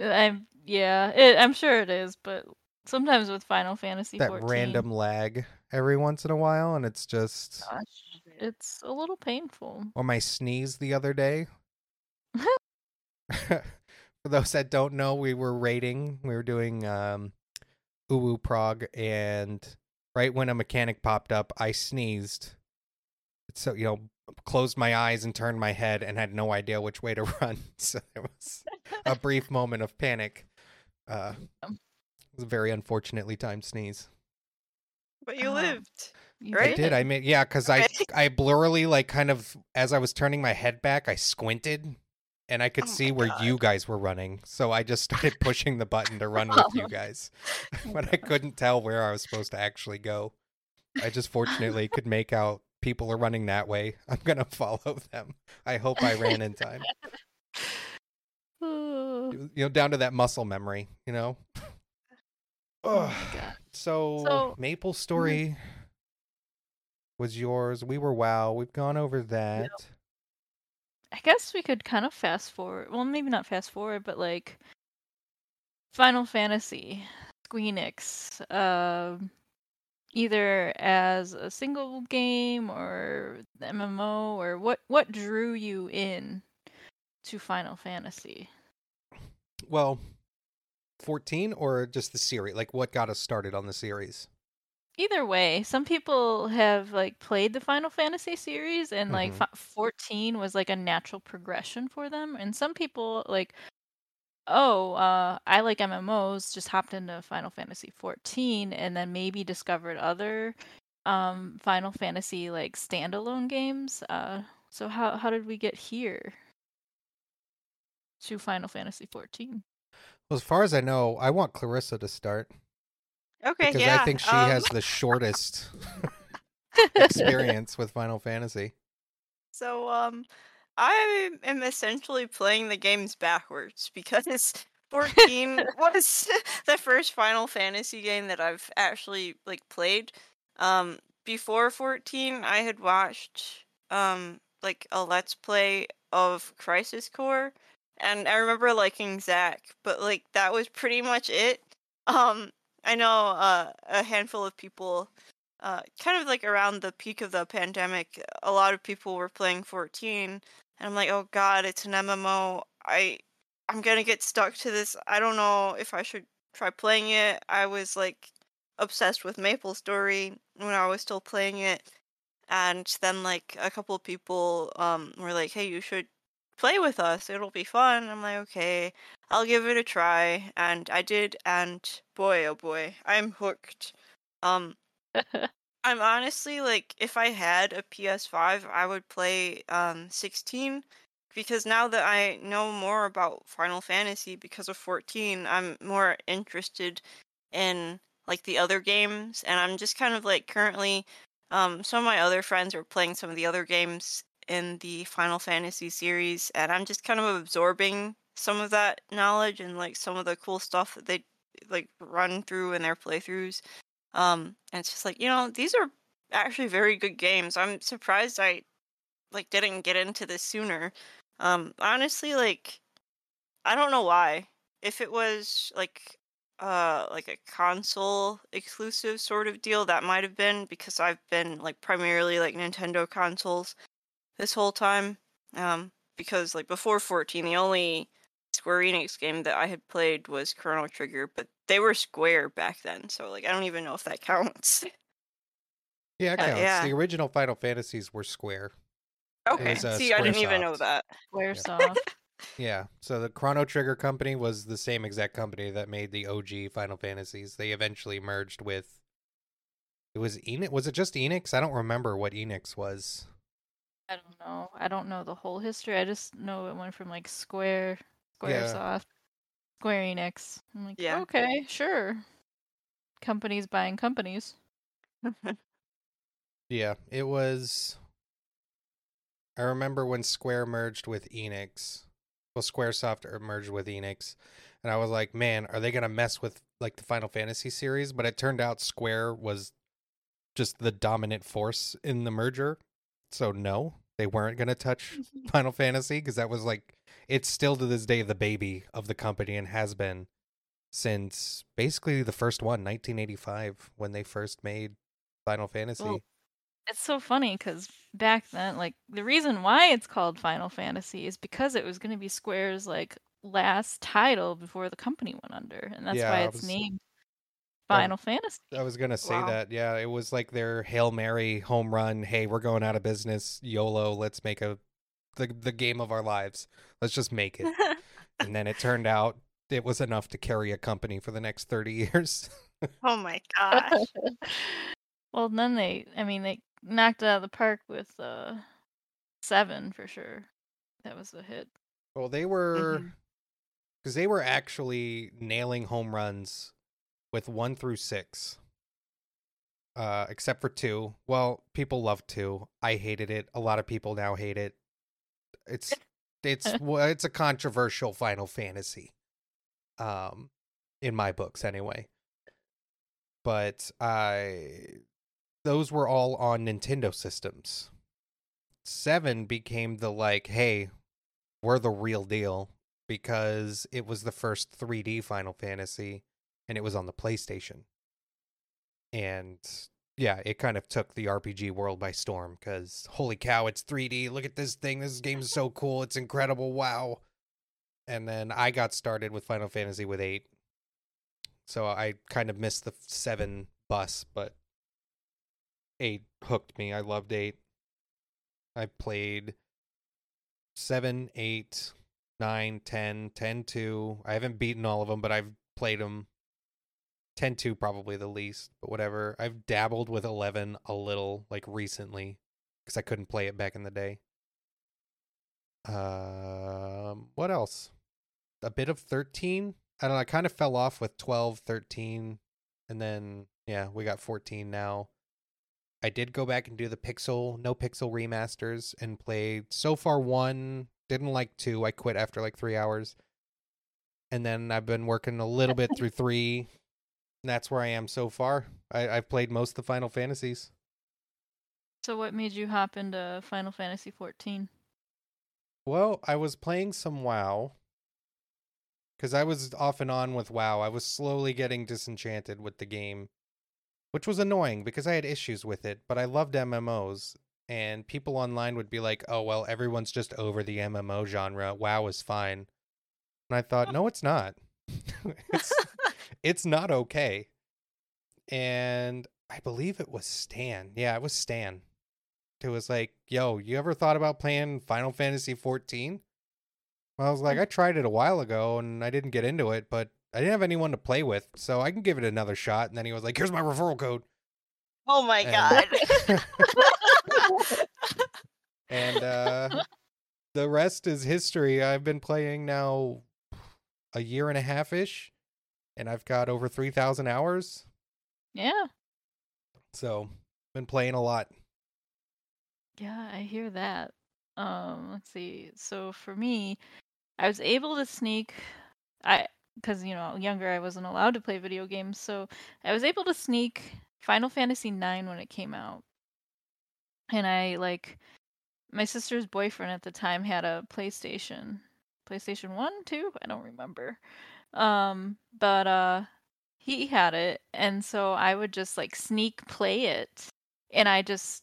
I'm yeah, it, I'm sure it is, but sometimes with Final Fantasy that 14, random lag every once in a while. And it's just, gosh, it's a little painful. or my sneeze the other day. For those that don't know, we were raiding. We were doing um, Uwu Prog, and right when a mechanic popped up, I sneezed. So you know, closed my eyes and turned my head, and had no idea which way to run. So there was a brief moment of panic. Uh, it was a very unfortunately timed sneeze. But you Oh. lived. Right? I did. I made yeah, because Okay. I I blurrily like kind of as I was turning my head back, I squinted, and I could Oh see where God. you guys were running. So I just started pushing the button to run with you guys, but I couldn't tell where I was supposed to actually go. I just fortunately could make out people are running that way. I'm gonna follow them. I hope I ran in time. You know, down to that muscle memory. You know. Oh god. So, So- Maple Story was yours. We were WoW. We've gone over that. I guess we could kind of fast forward. Well, maybe not fast forward, but like Final Fantasy, Squeenix, um, either as a single game or the MMO, or what what drew you in to Final Fantasy? Well, 14 or just the series? Like what got us started on the series? Either way, some people have like played the Final Fantasy series and like Mhm. fi- 14 was like a natural progression for them and some people like oh, uh I like MMOs, just hopped into Final Fantasy 14 and then maybe discovered other um Final Fantasy like standalone games. Uh so how how did we get here to Final Fantasy 14? Well, as far as I know, I want Clarissa to start Okay, because yeah. I think she um, has the shortest experience with Final Fantasy. So um I am essentially playing the games backwards because 14 was the first Final Fantasy game that I've actually like played. Um before 14, I had watched um like a let's play of Crisis Core and I remember liking Zack, but like that was pretty much it. Um I know uh, a handful of people uh, kind of like around the peak of the pandemic, a lot of people were playing 14 and I'm like, "Oh god, it's an MMO. I I'm to get stuck to this. I don't know if I should try playing it." I was like obsessed with Maple Story when I was still playing it. And then like a couple of people um were like, "Hey, you should play with us. It'll be fun." I'm like, "Okay, I'll give it a try." And I did and boy, oh boy, I'm hooked. Um I'm honestly like if I had a PS5, I would play um 16 because now that I know more about Final Fantasy because of 14, I'm more interested in like the other games and I'm just kind of like currently um some of my other friends are playing some of the other games in the Final Fantasy series and I'm just kind of absorbing some of that knowledge and like some of the cool stuff that they like run through in their playthroughs. Um and it's just like, you know, these are actually very good games. I'm surprised I like didn't get into this sooner. Um honestly like I don't know why. If it was like uh like a console exclusive sort of deal that might have been because I've been like primarily like Nintendo consoles this whole time. Um because like before 14 the only Square Enix game that I had played was Chrono Trigger, but they were Square back then, so like I don't even know if that counts. Yeah, it Uh, yeah. The original Final Fantasies were Square. Okay. was, uh, See, I didn't even know Squaresoft. that. Squaresoft. Yeah. So the Chrono Trigger company was the same exact company that made the OG Final Fantasies. They eventually merged with. It was Enix. Was it just Enix? I don't remember what Enix was. I don't know. I don't know the whole history. I just know it went from like Square, Yeah. Squaresoft, Square Enix. I'm like, Yeah. okay, sure. Companies buying companies. Yeah, it was. I remember when Square merged with Enix. Well, SquareSoft er- merged with Enix, and I was like, "Man, are they gonna mess with like the Final Fantasy series?" But it turned out Square was just the dominant force in the merger. So no, they weren't gonna touch mm-hmm. Final Fantasy because that was like it's still to this day the baby of the company and has been since basically the first one, 1985, when they first made Final Fantasy. Well, It's so funny because back then, like the reason why it's called Final Fantasy is because it was going to be Square's like last title before the company went under, and that's Yeah, why it's was- named Um, Final Fantasy. I was gonna say Wow. that. Yeah, it was like their hail mary home run. Hey, we're going out of business. YOLO. Let's make a the the game of our lives. Let's just make it. and then it turned out it was enough to carry a company for the next thirty years. oh my gosh. well, then they, I mean, they knocked it out of the park with uh, Seven for sure. That was a hit. well, they were because they were actually nailing home runs with one through six. Uh, except for two. Well, people love two. I hated it. A lot of people now hate it. It's it's it's a controversial Final Fantasy. Um, in my books anyway. But I those were all on Nintendo systems. Seven became the like, hey, we're the real deal because it was the first 3D Final Fantasy and it was on the PlayStation. And yeah, it kind of took the RPG world by storm because holy cow, it's 3D. Look at this thing. This game is so cool. It's incredible. Wow. And then I got started with Final Fantasy with 8. So I kind of missed the 7 bus, but 8 hooked me. I loved 8. I played 7, 8, 9, 10, 10 2. I haven't beaten all of them, but I've played them. 10 2 probably the least, but whatever. I've dabbled with 11 a little like recently because I couldn't play it back in the day. Um, what else? A bit of 13. I don't know. I kind of fell off with 12, 13, and then yeah, we got 14 now. I did go back and do the Pixel, no Pixel remasters and played so far one, didn't like two. I quit after like three hours. and then I've been working a little bit through three. And that's where I am so far. I, I've played most of the Final Fantasies. So what made you hop into Final Fantasy 14? Well, I was playing some WoW because I was off and on with WoW. I was slowly getting disenchanted with the game, which was annoying because I had issues with it. But I loved MMOs, and people online would be like, "Oh well, everyone's just over the MMO genre. WoW is fine." And I thought, oh. no, it's not. it's it's not okay. And I believe it was Stan. Yeah, it was Stan. It was like, yo, you ever thought about playing Final Fantasy 14? Well, I was like, I tried it a while ago and I didn't get into it, but I didn't have anyone to play with, so I can give it another shot. And then he was like, here's my referral code. Oh my And- god. and uh, the rest is history. I've been playing now a year and a half ish, and I've got over 3,000 hours. Yeah. So, been playing a lot. Yeah, I hear that. Um, let's see. So for me, I was able to sneak I because you know, younger I wasn't allowed to play video games, so I was able to sneak Final Fantasy 9 when it came out. And I like my sister's boyfriend at the time had a PlayStation. PlayStation 1, 2, I don't remember. Um, but uh he had it and so I would just like sneak play it and I just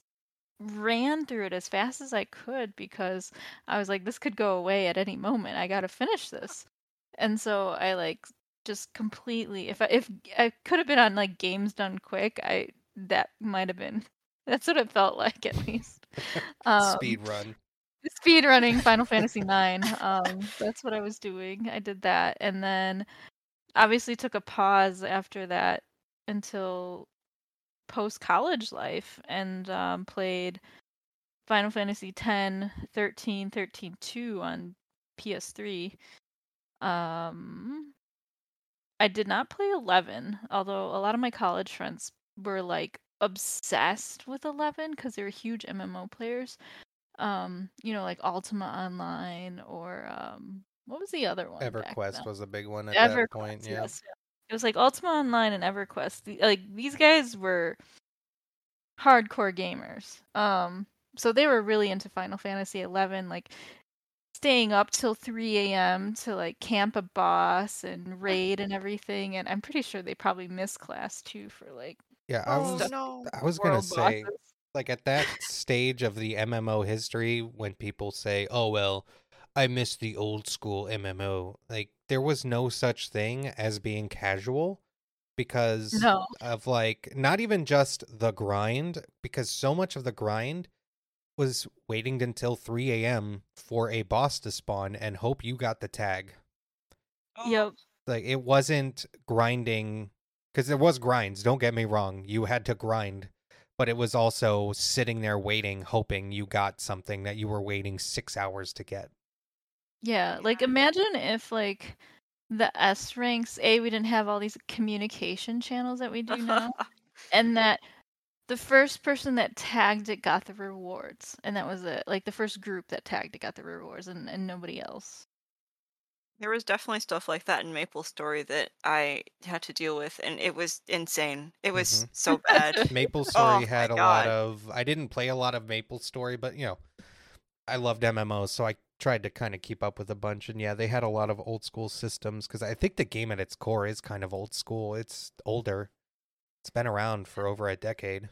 ran through it as fast as I could because I was like, this could go away at any moment. I got to finish this. And so I like just completely, if I, if I could have been on like games done quick, I, that might have been, that's what it felt like at least. Um, Speed run. Speed running Final Fantasy 9. Um, that's what I was doing. I did that. And then obviously took a pause after that until post college life and um, played Final Fantasy 10, 13, 13 2 on PS3. Um, I did not play 11, although a lot of my college friends were like obsessed with 11 because they were huge MMO players. Um, you know, like Ultima Online or um, what was the other one? EverQuest was a big one at EverQuest, that point. Yeah. yes. It was like Ultima Online and EverQuest. The, like these guys were hardcore gamers. Um, so they were really into Final Fantasy 11, like staying up till 3 a.m. to like camp a boss and raid and everything. And I'm pretty sure they probably missed class too for like Yeah, I oh was no. I was gonna say bosses. Like at that stage of the MMO history when people say, "Oh well, I miss the old school MMO." Like there was no such thing as being casual because No. of like not even just the grind because so much of the grind was waiting until 3 a.m. for a boss to spawn and hope you got the tag. Yep. Like it wasn't grinding because there was grinds. Don't get me wrong, you had to grind, but it was also sitting there waiting, hoping you got something that you were waiting six hours to get. Yeah, like imagine if like the S ranks, A, we didn't have all these communication channels that we do now, and that the first person that tagged it got the rewards, and that was it. Like the first group that tagged it got the rewards, and, and nobody else. There was definitely stuff like that in Maple Story that I had to deal with, and it was insane. It was Mhm. so bad. Maple Story my had a lot of. I didn't play a lot of Maple Story, but you know, I loved MMOs, so I tried to kind of keep up with a bunch. And yeah, they had a lot of old school systems because I think the game at its core is kind of old school. It's older. It's been around for over a decade.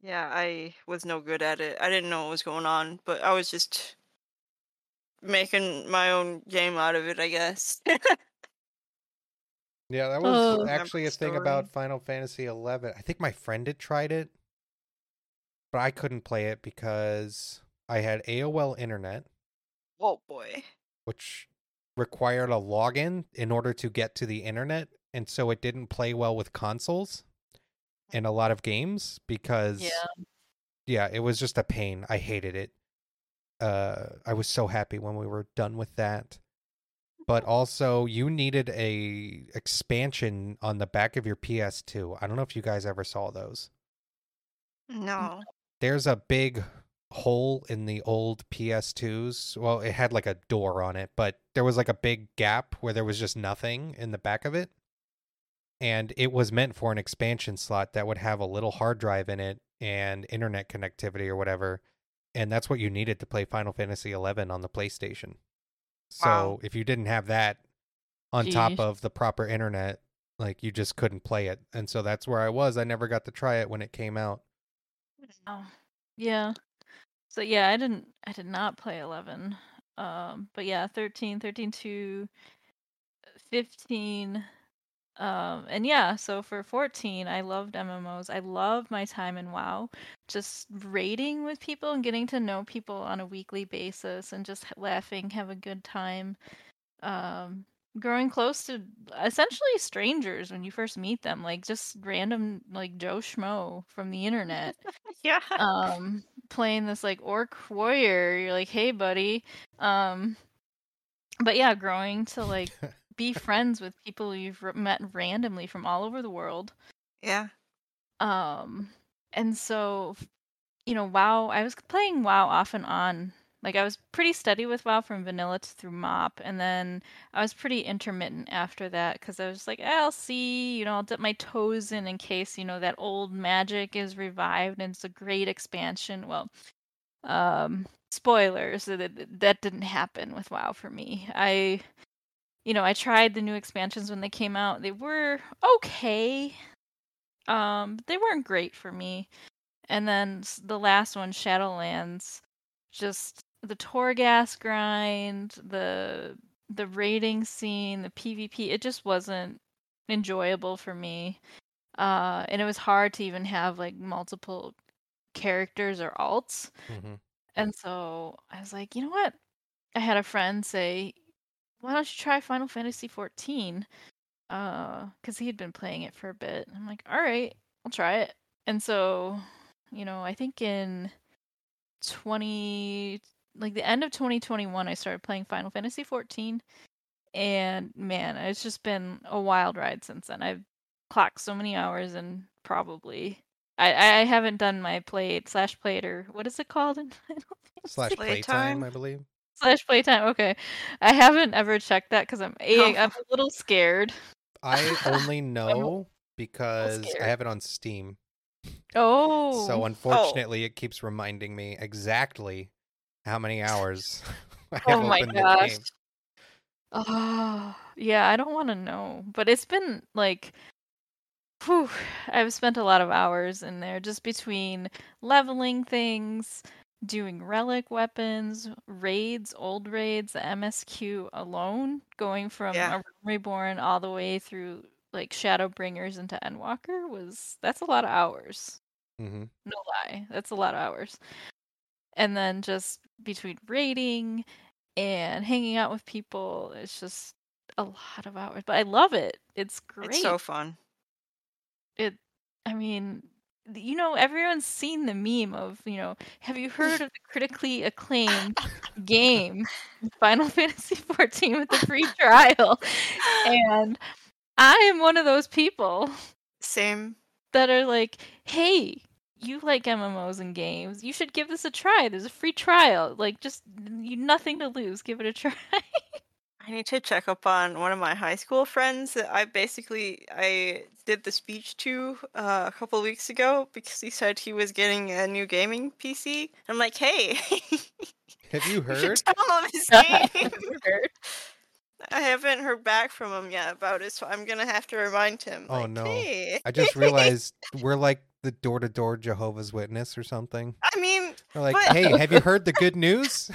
Yeah, I was no good at it. I didn't know what was going on, but I was just making my own game out of it, I guess. Yeah, that Oh. was Remember actually a thing about Final Fantasy eleven. I think my friend had tried it, but I couldn't play it because I had AOL internet, oh boy. which required a login in order to get to the internet, and so it didn't play well with consoles hmm. and a lot of games because Yeah. yeah, it was just a pain. I hated it. Uh, I was so happy when we were done with that. But also, you needed a expansion on the back of your PS2. I don't know if you guys ever saw those. No. There's a big hole in the old PS2s. Well, it had like a door on it, but there was like a big gap where there was just nothing in the back of it. And it was meant for an expansion slot that would have a little hard drive in it and internet connectivity or whatever. And that's what you needed to play Final Fantasy XI on the PlayStation. So Wow. if you didn't have that on top of the proper internet, like you just couldn't play it. And so that's where I was. I never got to try it when it came out. Oh, yeah. So yeah, I didn't I did not play 11. Um but yeah, 13, 13 to 15 um and yeah, so for 14, I loved MMOs. I love my time in WoW. Just raiding with people and getting to know people on a weekly basis and just laughing, have a good time. Um growing close to essentially strangers when you first meet them, like just random like Joe Schmo from the internet Yeah. um playing this like orc warrior you're like hey buddy um but yeah growing to like be friends with people you've met randomly from all over the world. Yeah. um and so you know wow i was playing wow off and on. Like i was pretty steady with wow from vanilla to through mop and then i was pretty intermittent after that because i was like "Eh, i'll see you know i'll dip my toes in in case you know that old magic is revived and it's a great expansion. Well um spoilers that that that didn't happen with wow for me. I you know i tried the new expansions when they came out. They were okay. Um but they weren't great for me. And then the last one shadowlands just the Torghast grind the the raiding scene the pvp it just wasn't enjoyable for me. Uh and it was hard to even have like multiple characters or alts. Hmm and so I was like, you know what? I had a friend say, why don't you try Final Fantasy 14? Uh, because he had been playing it for a bit. I'm like, all right, I'll try it. And so, you know, I think in 20, like the end of 2021, I started playing Final Fantasy 14. And man, it's just been a wild ride since then. I've clocked so many hours and probably. I, I haven't done my played slash played or what is it called in Final Slash Fantasy? playtime, Playtime. I believe. Slash playtime. Okay, I haven't ever checked that because I'm a Oh. I'm a little scared. I only know because I have it on Steam. Oh, So unfortunately, it keeps reminding me exactly how many hours I have Oh my opened gosh. the game. Oh, yeah, I don't want to know, but it's been like, whew, I've spent a lot of hours in there just between leveling things, doing relic weapons, raids, old raids, the MSQ alone, going from Yeah. a Realm Reborn all the way through like Shadowbringers into Endwalker was that's a lot of hours. Mm-hmm. No lie, that's a lot of hours. And then just between raiding and hanging out with people, it's just a lot of hours. But I love it. It's great. It's so fun. it I mean, th- you know, everyone's seen the meme of, you know, have you heard of the critically acclaimed game Final Fantasy XIV with the free trial? And I am one of those people Same. that are like, hey, you like MMOs and games. You should give this a try. There's a free trial. Like, just you nothing to lose. Give it a try. I need to check up on one of my high school friends that I basically I did the speech to uh, a couple weeks ago because he said he was getting a new gaming PC. I'm like, hey, Have you you heard? should download this game. I haven't heard back from him yet about it, so I'm gonna have to remind him. Oh, like, no. Hey. I just realized we're like the door to door Jehovah's Witness or something. I mean, They're like, But- hey, have you heard the good news?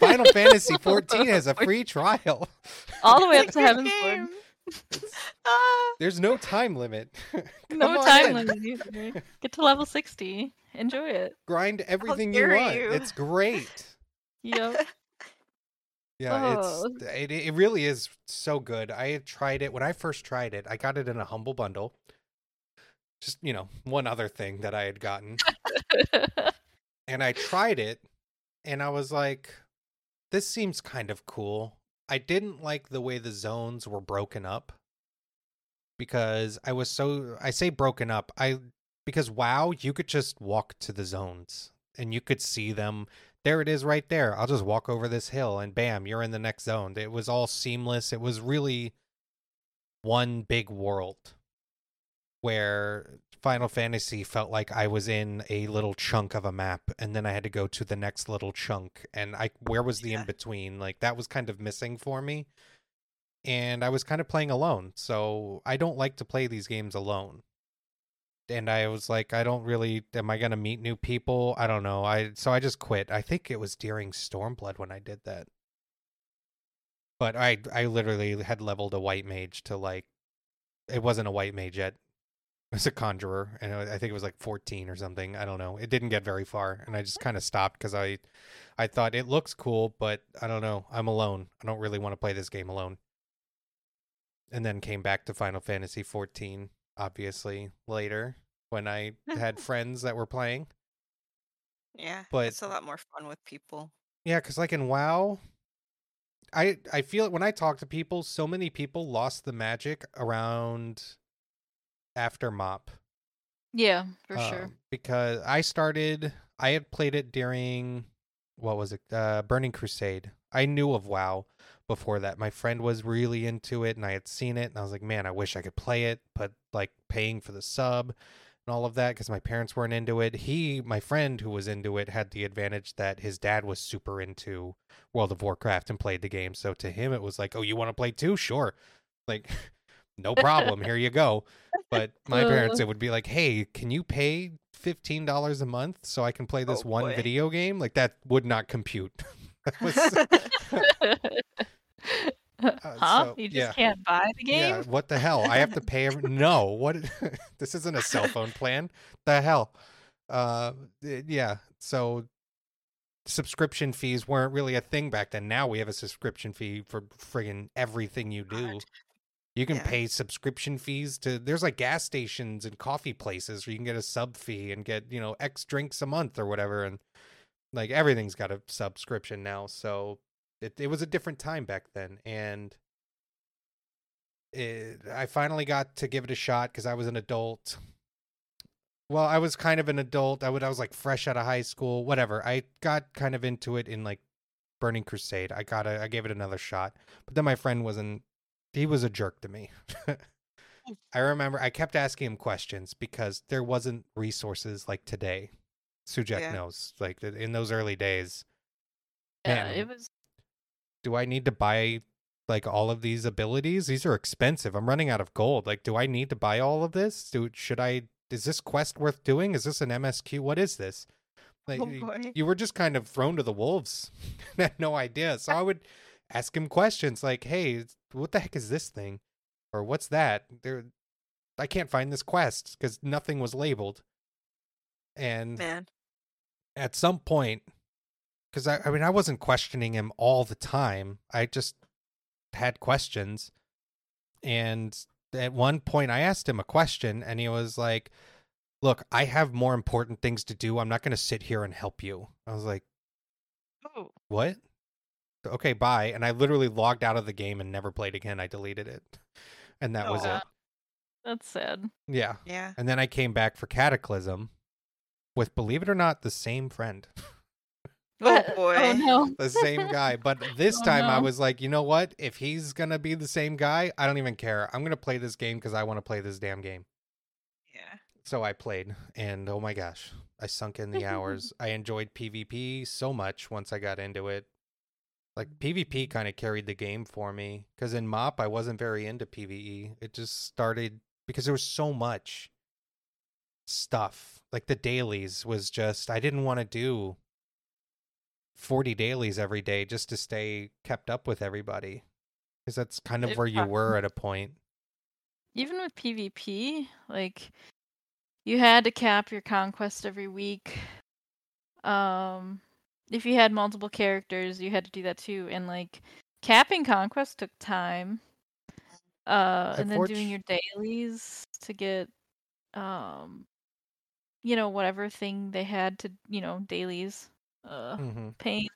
Final Fantasy 14 has a free trial. All the way up to Heaven's Word. game. Ah, There's no time limit. No time in. limit either. Get to level 60. Enjoy it. Grind everything you want. you. It's great. Yep. Yeah, Oh. it's it, it really is so good. I had tried it when I first tried it. I got it in a humble bundle. Just, you know, one other thing that I had gotten. and I tried it and I was like this seems kind of cool. I didn't like the way the zones were broken up because I was so I say broken up. I because wow, you could just walk to the zones and you could see them. There it is right there. I'll just walk over this hill and bam, you're in the next zone. It was all seamless. It was really one big world where Final Fantasy felt like I was in a little chunk of a map and then I had to go to the next little chunk and I where was the Yeah. in between? Like that was kind of missing for me. And I was kind of playing alone. So I don't like to play these games alone. And I was like I don't really am I going to meet new people? I don't know. I so I just quit. I think it was during Stormblood when I did that. But I I literally had leveled a white mage to like it wasn't a white mage yet. It was a conjurer, and I think it was like 14 or something. I don't know. It didn't get very far, and I just kind of stopped because I, I thought it looks cool, but I don't know. I'm alone. I don't really want to play this game alone. And then came back to Final Fantasy 14, obviously later when I had friends that were playing. Yeah, But- it's a lot more fun with people. Yeah, because like in WoW, I I feel when I talk to people, so many people lost the magic around after Mop. Yeah, for sure. Um, because I started, I had played it during what was it, uh, Burning Crusade. I knew of WoW before that. My friend was really into it, and I had seen it, and I was like, man, I wish I could play it, but like paying for the sub and all of that because my parents weren't into it. He, my friend who was into it, had the advantage that his dad was super into World of Warcraft and played the game. So to him, it was like, oh, you want to play too? Sure, like. No problem. Here you go. But my parents, Uh. it would be like, "Hey, can you pay fifteen dollars a month so I can play this Oh, one boy. video game?" Like that would not compute. Was- huh? so, you just yeah. can't buy the game? yeah, what the hell? I have to pay every No, what this isn't a cell phone plan. The hell? Uh eh, yeah. So subscription fees weren't really a thing back then. Now we have a subscription fee for friggin' everything you do. You can Yeah. pay subscription fees to there's like gas stations and coffee places where you can get a sub fee and get, you know, X drinks a month or whatever and like everything's got a subscription now. So it it was a different time back then and it, I finally got to give it a shot cuz I was an adult. Well, I was kind of an adult. I would I was like fresh out of high school, whatever. I got kind of into it in like Burning Crusade. I got a, I gave it another shot. But then my friend wasn't he was a jerk to me. I remember I kept asking him questions because there wasn't resources like today. Sujak Yeah. knows. Like in those early days, Yeah, Man. it was. do I need to buy like all of these abilities? These are expensive. I'm running out of gold. Like, do I need to buy all of this? Do should I? Is this quest worth doing? Is this an MSQ? What is this? Like, Oh, you were just kind of thrown to the wolves. Had no idea. So I would ask him questions like, "Hey, what the heck is this thing?" Or "What's that?" There, I can't find this quest because nothing was labeled. And Man. at some point because I, I mean i wasn't questioning him all the time i just had questions and at one point i asked him a question and he was like look i have more important things to do i'm not going to sit here and help you i was like Oh. what okay bye and i literally logged out of the game and never played again i deleted it and that oh, was Aw. it That's sad. yeah Yeah. and then i came back for cataclysm with believe it or not the same friend oh, oh boy. Oh no. the same guy. But this Oh, time I was like, you know what? If he's gonna be the same guy, I don't even care. I'm gonna play this game because I want to play this damn game. Yeah. So I played, and oh my gosh, I sunk in the hours. I enjoyed PvP so much once I got into it. Like PvP kind of carried the game for me because in MOP I wasn't very into PvE. It just started because there was so much stuff. Like the dailies was just I didn't want to do 40 dailies every day just to stay kept up with everybody because that's kind of where you were at a point. Even with PvP, like you had to cap your conquest every week. Um, if you had multiple characters, you had to do that too. And like capping conquest took time. Uh, and then doing your dailies to get, um, you know, whatever thing they had to, you know, dailies. Uh, hmm pain.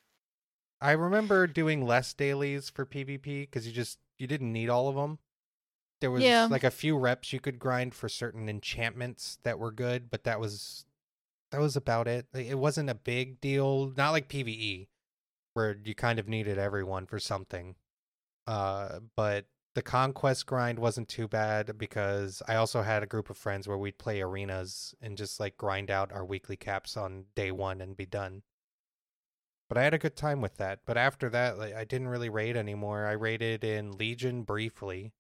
I remember doing less dailies for PvP because you just you didn't need all of them. There was Yeah. like a few reps you could grind for certain enchantments that were good, but that was that was about it. It wasn't a big deal, not like PvE, where you kind of needed everyone for something. Uh, but the conquest grind wasn't too bad because I also had a group of friends where we'd play arenas and just like grind out our weekly caps on day one and be done. But I had a good time with that. But after that, like, I didn't really raid anymore. I raided in Legion briefly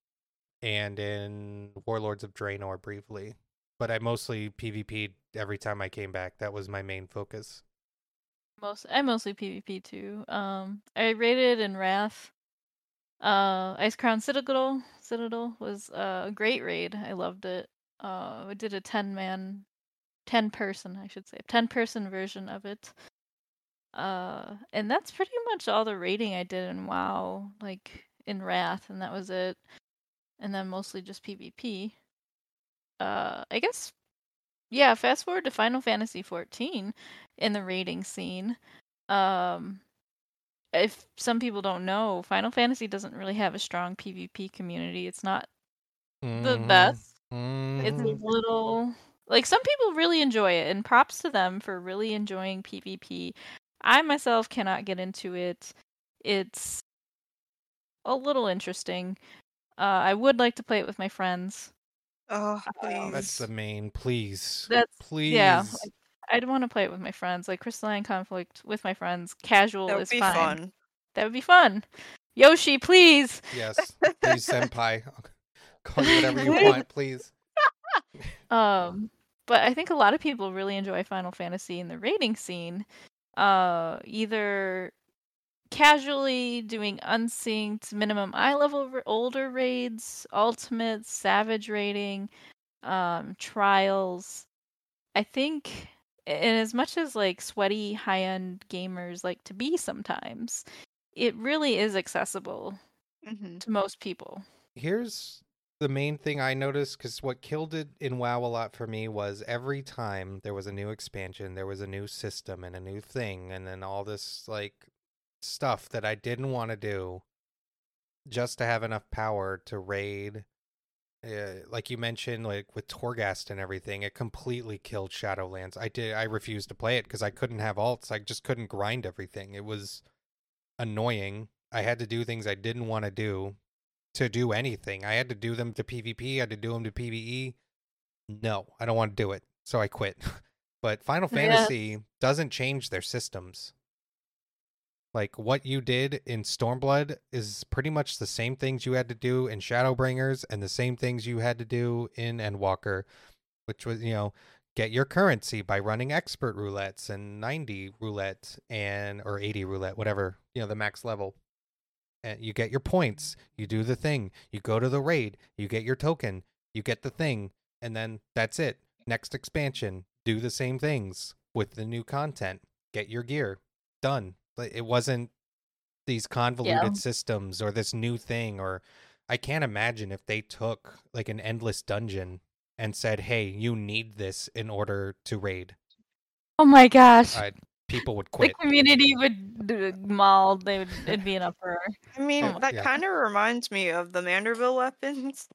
and in Warlords of Draenor briefly. But I mostly PvP'd every time I came back. That was my main focus. Most I mostly PvP too. Um, I raided in Wrath. Uh, Icecrown Citadel. Citadel was a great raid. I loved it. Uh, we did a ten man, ten person, I should say, ten person version of it. Uh, and that's pretty much all the raiding I did in WoW, like in Wrath, and that was it. And then mostly just PvP. Uh, I guess, yeah. Fast forward to Final Fantasy XIV in the raiding scene. Um, if some people don't know, Final Fantasy doesn't really have a strong PvP community. It's not the Mhm, best. It's mhm. a little like some people really enjoy it, and props to them for really enjoying PvP. I myself cannot get into it. It's a little interesting. Uh, I would like to play it with my friends. Oh, Um, That's the main. Please, That's please. yeah. Like, I'd want to play it with my friends, like Crystalline Conflict with my friends. Casual That would is be fine. fun. That would be fun. Yoshi, please. Yes, please, senpai. Call you whatever you want, please. Um, but I think a lot of people really enjoy Final Fantasy in the raiding scene. Uh, either casually doing unsynced minimum eye level r- older raids, ultimates, savage raiding, um, trials. I think, and as much as like sweaty high end gamers like to be sometimes, it really is accessible hmm to most people. Here's the main thing I noticed because what killed it in WoW a lot for me was every time there was a new expansion, there was a new system and a new thing, and then all this like stuff that I didn't want to do just to have enough power to raid. Uh, like you mentioned, like with Torghast and everything, it completely killed Shadowlands. I did. I refused to play it because I couldn't have alts. I just couldn't grind everything. It was annoying. I had to do things I didn't want to do to do anything. I had to do them to PvP. I had to do them to PvE. No, I don't want to do it. So I quit. but Final Yeah. Fantasy doesn't change their systems. Like what you did in Stormblood is pretty much the same things you had to do in Shadowbringers and the same things you had to do in Endwalker, which was, you know, get your currency by running expert roulettes and 90 roulette and or 80 roulette, whatever, you know, the max level. And you get your points, you do the thing, you go to the raid, you get your token, you get the thing, and then that's it. Next expansion, do the same things with the new content, get your gear, done. Like, It wasn't these convoluted systems or this new thing or I can't imagine if they took like an endless dungeon and said, "Hey, you need this in order to raid." Oh my gosh. I, people would quit. the community would maul. They would. It'd be an uproar. I mean, Oh, that yeah. kind of reminds me of the Manderville weapons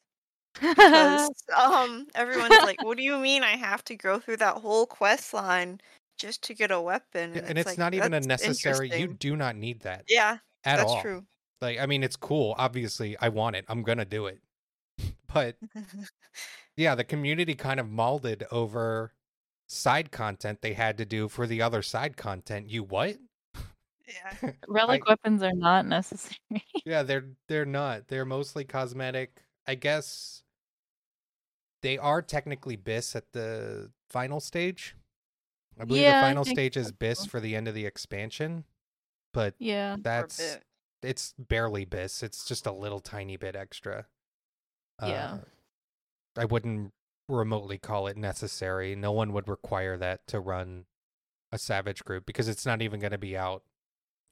because um everyone's like, "What do you mean I have to go through that whole quest line just to get a weapon?" and it's like, not even a necessary you do not need that Yeah, at that's all. true. Like I mean it's cool, obviously I want it. I'm going to do it. But yeah, the community kind of malded over side content they had to do for the other side content. You what? yeah. relic I- weapons are not necessary. Yeah, they're they're not. They're mostly cosmetic. I guess they are technically bis at the final stage. I believe Yeah, the final stage is bis for the end of the expansion, but yeah. that's it's barely bis. It's just a little tiny bit extra. Yeah. Uh, I wouldn't remotely call it necessary. No one would require that to run a savage group because it's not even going to be out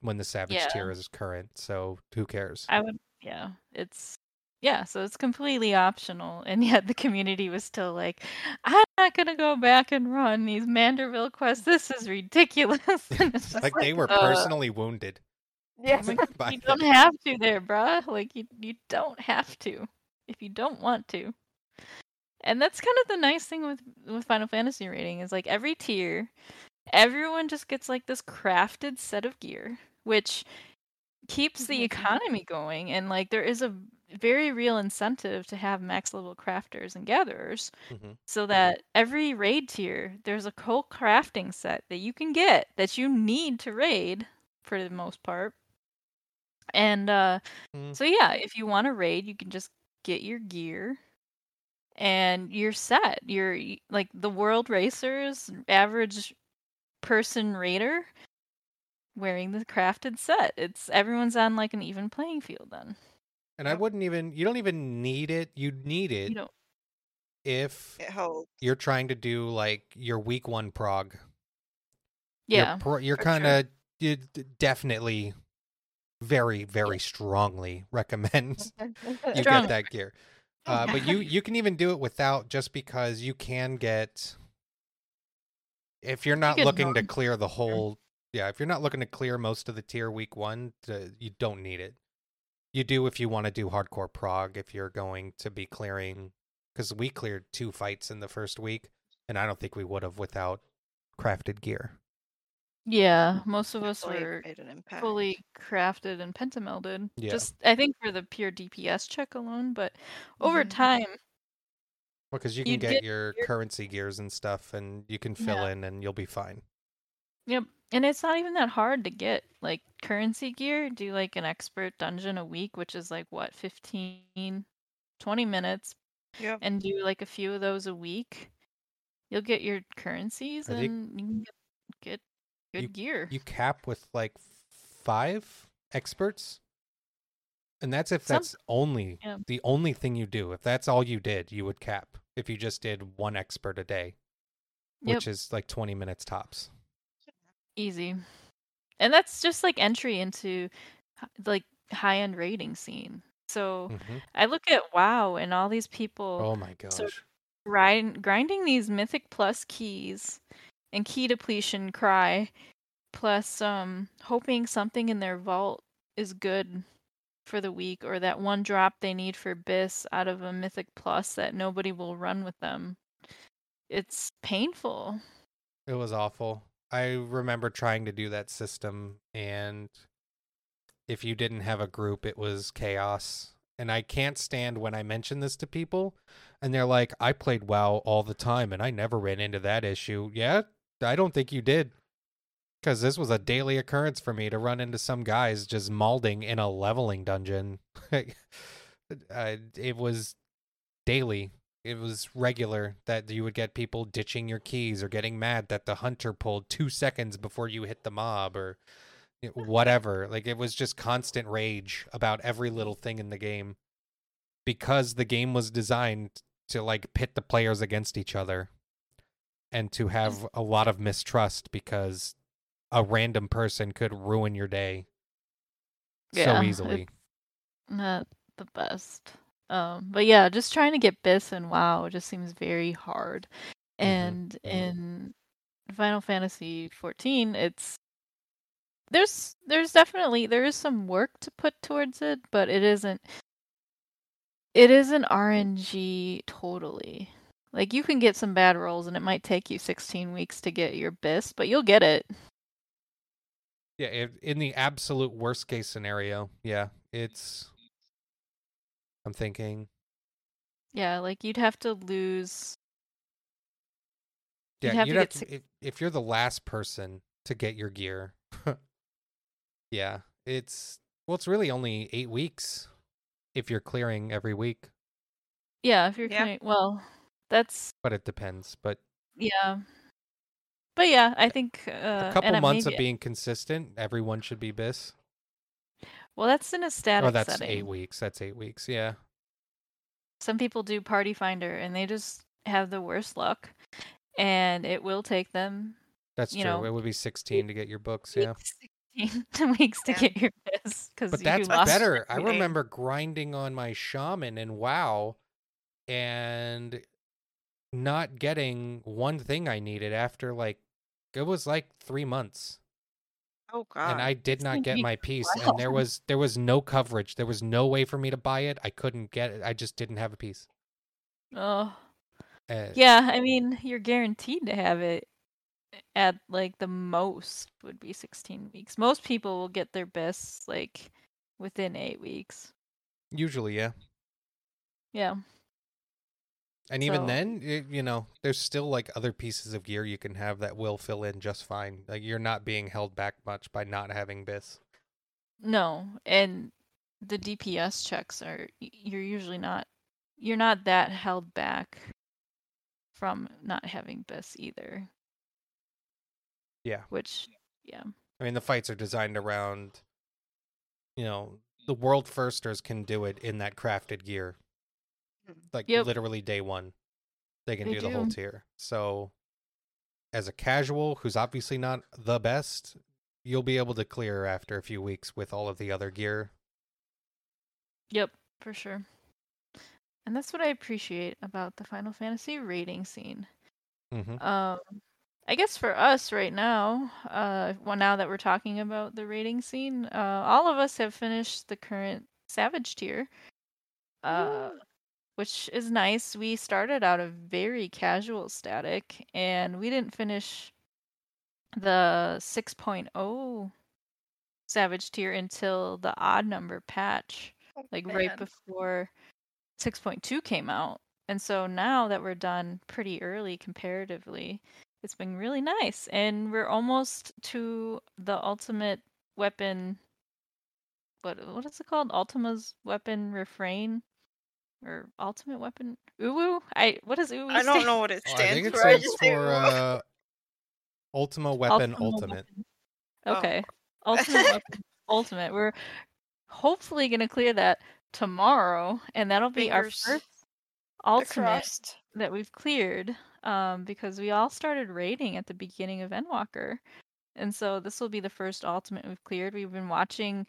when the savage Yeah. tier is current. So who cares? I would. Yeah. It's. Yeah, so it's completely optional, and yet the community was still like, "I'm not gonna go back and run these Manderville quests. This is ridiculous." just like they were uh, personally wounded. Yeah. by you don't have to there, bruh. Like you, you don't have to if you don't want to. And that's kind of the nice thing with with Final Fantasy raiding is like every tier, everyone just gets like this crafted set of gear, which keeps the Mhm. economy going and like there is a very real incentive to have max level crafters and gatherers hmm so that every raid tier there's a whole crafting set that you can get that you need to raid for the most part. And uh Mm. so yeah if you want to raid you can just get your gear and you're set. You're like the world racers average person raider wearing the crafted set. It's everyone's on like an even playing field then And I wouldn't even. You don't even need it. You need it you know if It holds. you're trying to do like your week one prog. yeah You're, pro- you're kind of you d- definitely, very very strongly recommend you get that gear. Uh, but you you can even do it without just because you can get if you're not get looking to clear the whole yeah if you're not looking to clear most of the tier week one uh, you don't need it you do if you want to do hardcore prog if you're going to be clearing because we cleared two fights in the first week and i don't think we would have without crafted gear yeah most of us Definitely were made an impact. fully crafted and pentamelded. Yeah. Just I think for the pure DPS check alone, but over Mhm. time, because you can You'd get, get your your- currency gears and stuff and you can fill Yeah. in and you'll be fine yep. And it's not even that hard to get. Like currency gear, do like an expert dungeon a week, which is like what, 15 20 minutes Yep. and do like a few of those a week. You'll get your currencies I think and you can get, get good you- gear. you cap with like five experts and that's if Some- that's only yeah. the only thing you do if that's all you did you would cap if you just did one expert a day Yep. which is like 20 minutes tops Easy. And that's just like entry into like high end raiding scene. So Mhm. I look at WoW and all these people oh my gosh so grind, grinding these mythic plus keys and key depletion cry plus um hoping something in their vault is good for the week or that one drop they need for bis out of a mythic plus that nobody will run with them. It's painful. it was awful i remember trying to do that system and if you didn't have a group it was chaos and i can't stand when i mention this to people and they're like i played wow all the time and i never ran into that issue. Yeah i don't think you did. Because this was a daily occurrence for me to run into some guys just malding in a leveling dungeon. Uh, it was daily it was regular that you would get people ditching your keys or getting mad that the hunter pulled two seconds before you hit the mob or whatever. like it was just constant rage about every little thing in the game because the game was designed to like pit the players against each other and to have a lot of mistrust because a random person could ruin your day Yeah, so easily. Not the best. Um, but yeah, just trying to get Bis and WoW just seems very hard. Mhm, And in Final Fantasy 14, it's there's there's definitely there is some work to put towards it, but it isn't it isn't RNG totally. Like you can get some bad rolls and it might take you 16 weeks to get your Bis, but you'll get it. Yeah, in the absolute worst case scenario, yeah, it's. I'm thinking, Yeah, like you'd have to lose yeah, You'd have you'd to have to, if, if you're the last person to get your gear. yeah, it's well, it's really only eight weeks if you're clearing every week, Yeah, if you're Yeah. clearing, well, that's but it depends. But yeah. But yeah, I think uh, a couple and months maybe, of being consistent, everyone should be bis. Well, that's in a oh, static Oh, that's setting. eight weeks. That's eight weeks. Yeah. Some people do Party Finder and they just have the worst luck, and it will take them That's true. know, it would be 16 to get your books. Yeah. weeks, 16 weeks to get your bis because But that's better. I remember grinding on my shaman and WoW and not getting one thing I needed after like it was like 3 months. Oh god. and I did not get my piece wow. and there was there was no coverage. There was no way for me to buy it. I couldn't get it. I just didn't have a piece. Oh, Uh, Yeah, I mean, you're guaranteed to have it at like the most would be 16 weeks. Most people will get their best like within 8 weeks. Usually, yeah. Yeah. And even So- then, it, you know, there's still like other pieces of gear you can have that will fill in just fine. Like you're not being held back much by not having bis. No, and the DPS checks are you're usually not you're not that held back from not having BIS either. Yeah. Which yeah. I mean, the fights are designed around, you know, the world firsters can do it in that crafted gear. Like Yep. literally day one, they can They do the whole tier. So, as a casual who's obviously not the best, you'll be able to clear after a few weeks with all of the other gear. Yep, for sure. And that's what I appreciate about the Final Fantasy raiding scene. hmm Um, I guess for us right now, uh, well, now that we're talking about the raiding scene, uh, all of us have finished the current Savage tier, uh, which is nice. We started out a very casual static, and we didn't finish the 6.0 Savage tier until the odd number patch oh, like right before 6.2 came out. And so now that we're done pretty early comparatively, it's been really nice. And we're almost to the ultimate weapon what what is it called? Ultima's weapon refrain or ultimate weapon Uwu? I what does Uwu I don't know what it stands Oh, I stands think it for. I stands just for "Whoa." uh, Ultima Weapon Ultima Ultimate. Weapon. Oh. Okay. Ultimate weapon ultimate. We're hopefully gonna clear that tomorrow and that'll be our first ultimate that we've cleared um, because we all started raiding at the beginning of Endwalker. And so this will be the first ultimate we've cleared. We've been watching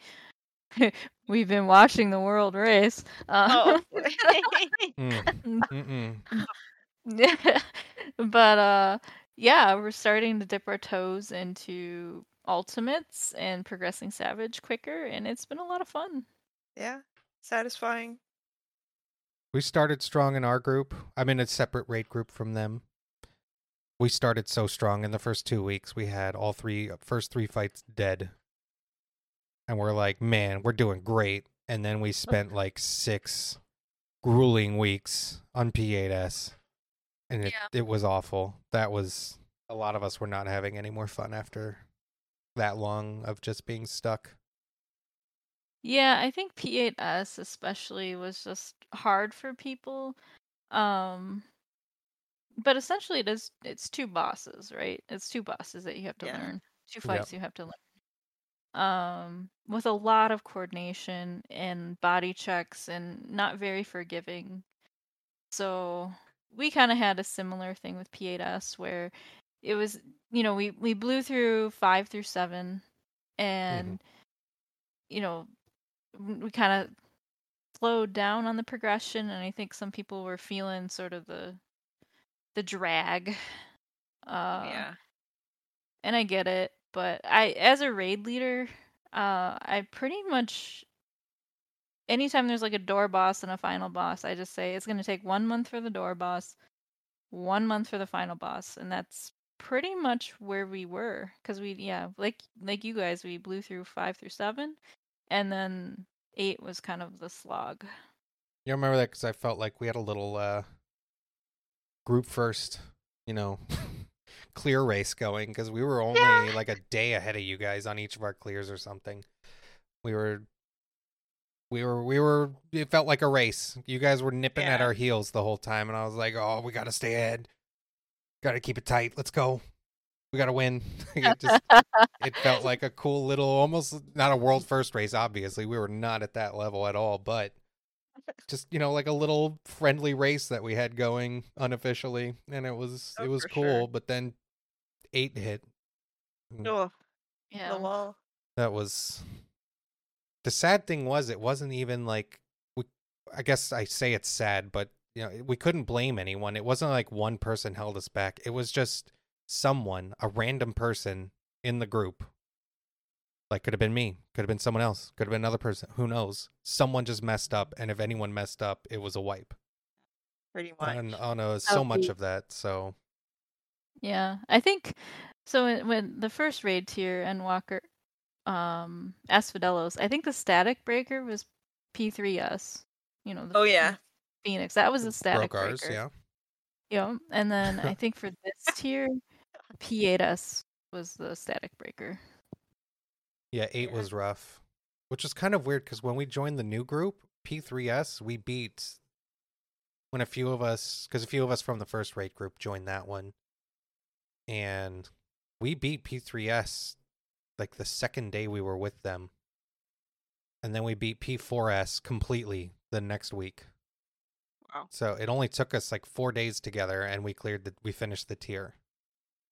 we've been watching the world race. Uh, Oh. Mm, mm-mm. but uh yeah, we're starting to dip our toes into ultimates and progressing savage quicker and it's been a lot of fun. yeah. Satisfying. We started strong in our group. I'm in a separate raid group from them. We started so strong in the first two weeks. We had all three first three fights dead, and we're like, man, we're doing great. And then we spent like six grueling weeks on P8S, and it Yeah. it was awful. That was a lot of us were not having any more fun after that long of just being stuck. Yeah, I think P8S especially was just hard for people. Um but essentially it is it's two bosses, right? It's two bosses that you have to Yeah. learn. Two Yep. fights you have to learn. Um with a lot of coordination and body checks and not very forgiving. So we kind of had a similar thing with P8S where it was, you know, we we blew through 5 through 7 and you know, we kind of slowed down on the progression and i think some people were feeling sort of the the drag uh yeah. and i get it but i as a raid leader uh i pretty much anytime there's like a door boss and a final boss i just say it's going to take one month for the door boss one month for the final boss and that's pretty much where we were because we yeah like like you guys we blew through five through seven and then eight was kind of the slog. You remember that because I felt like we had a little uh, group first, you know, clear race going because we were only Yeah. like a day ahead of you guys on each of our clears or something. We were, we were, we were. It felt like a race. You guys were nipping at our heels the whole time, and I was like, "Oh, we gotta stay ahead. Gotta keep it tight. Let's go. We gotta win." it just, it felt like a cool little, almost not a world first race. Obviously, we were not at that level at all, but just you know like a little friendly race that we had going unofficially and it was Oh, it was cool sure. but then eight hit. Oh, yeah the wall. that was the sad thing was it wasn't even like we i guess i say it's sad but you know we couldn't blame anyone. It wasn't like one person held us back. It was just someone a random person in the group like could have been me could have been someone else could have been another person who knows someone just messed up and if anyone messed up it was a wipe pretty much. on on a so much be- of that. So Yeah, I think so. When, when the first raid tier Endwalker, um, Asphodelos, I think the static breaker was P3S. You know, the oh yeah. Phoenix. That was a static broke ours, breaker. yeah. Yeah, and then I think for this tier, P8S was the static breaker. Yeah, eight Yeah. was rough, which is kind of weird because when we joined the new group, P3S, we beat when a few of us, because a few of us from the first rate group joined that one, and we beat P3S like the second day we were with them, and then we beat P4S completely the next week. Wow. So it only took us like four days together, and we cleared the, we finished the tier.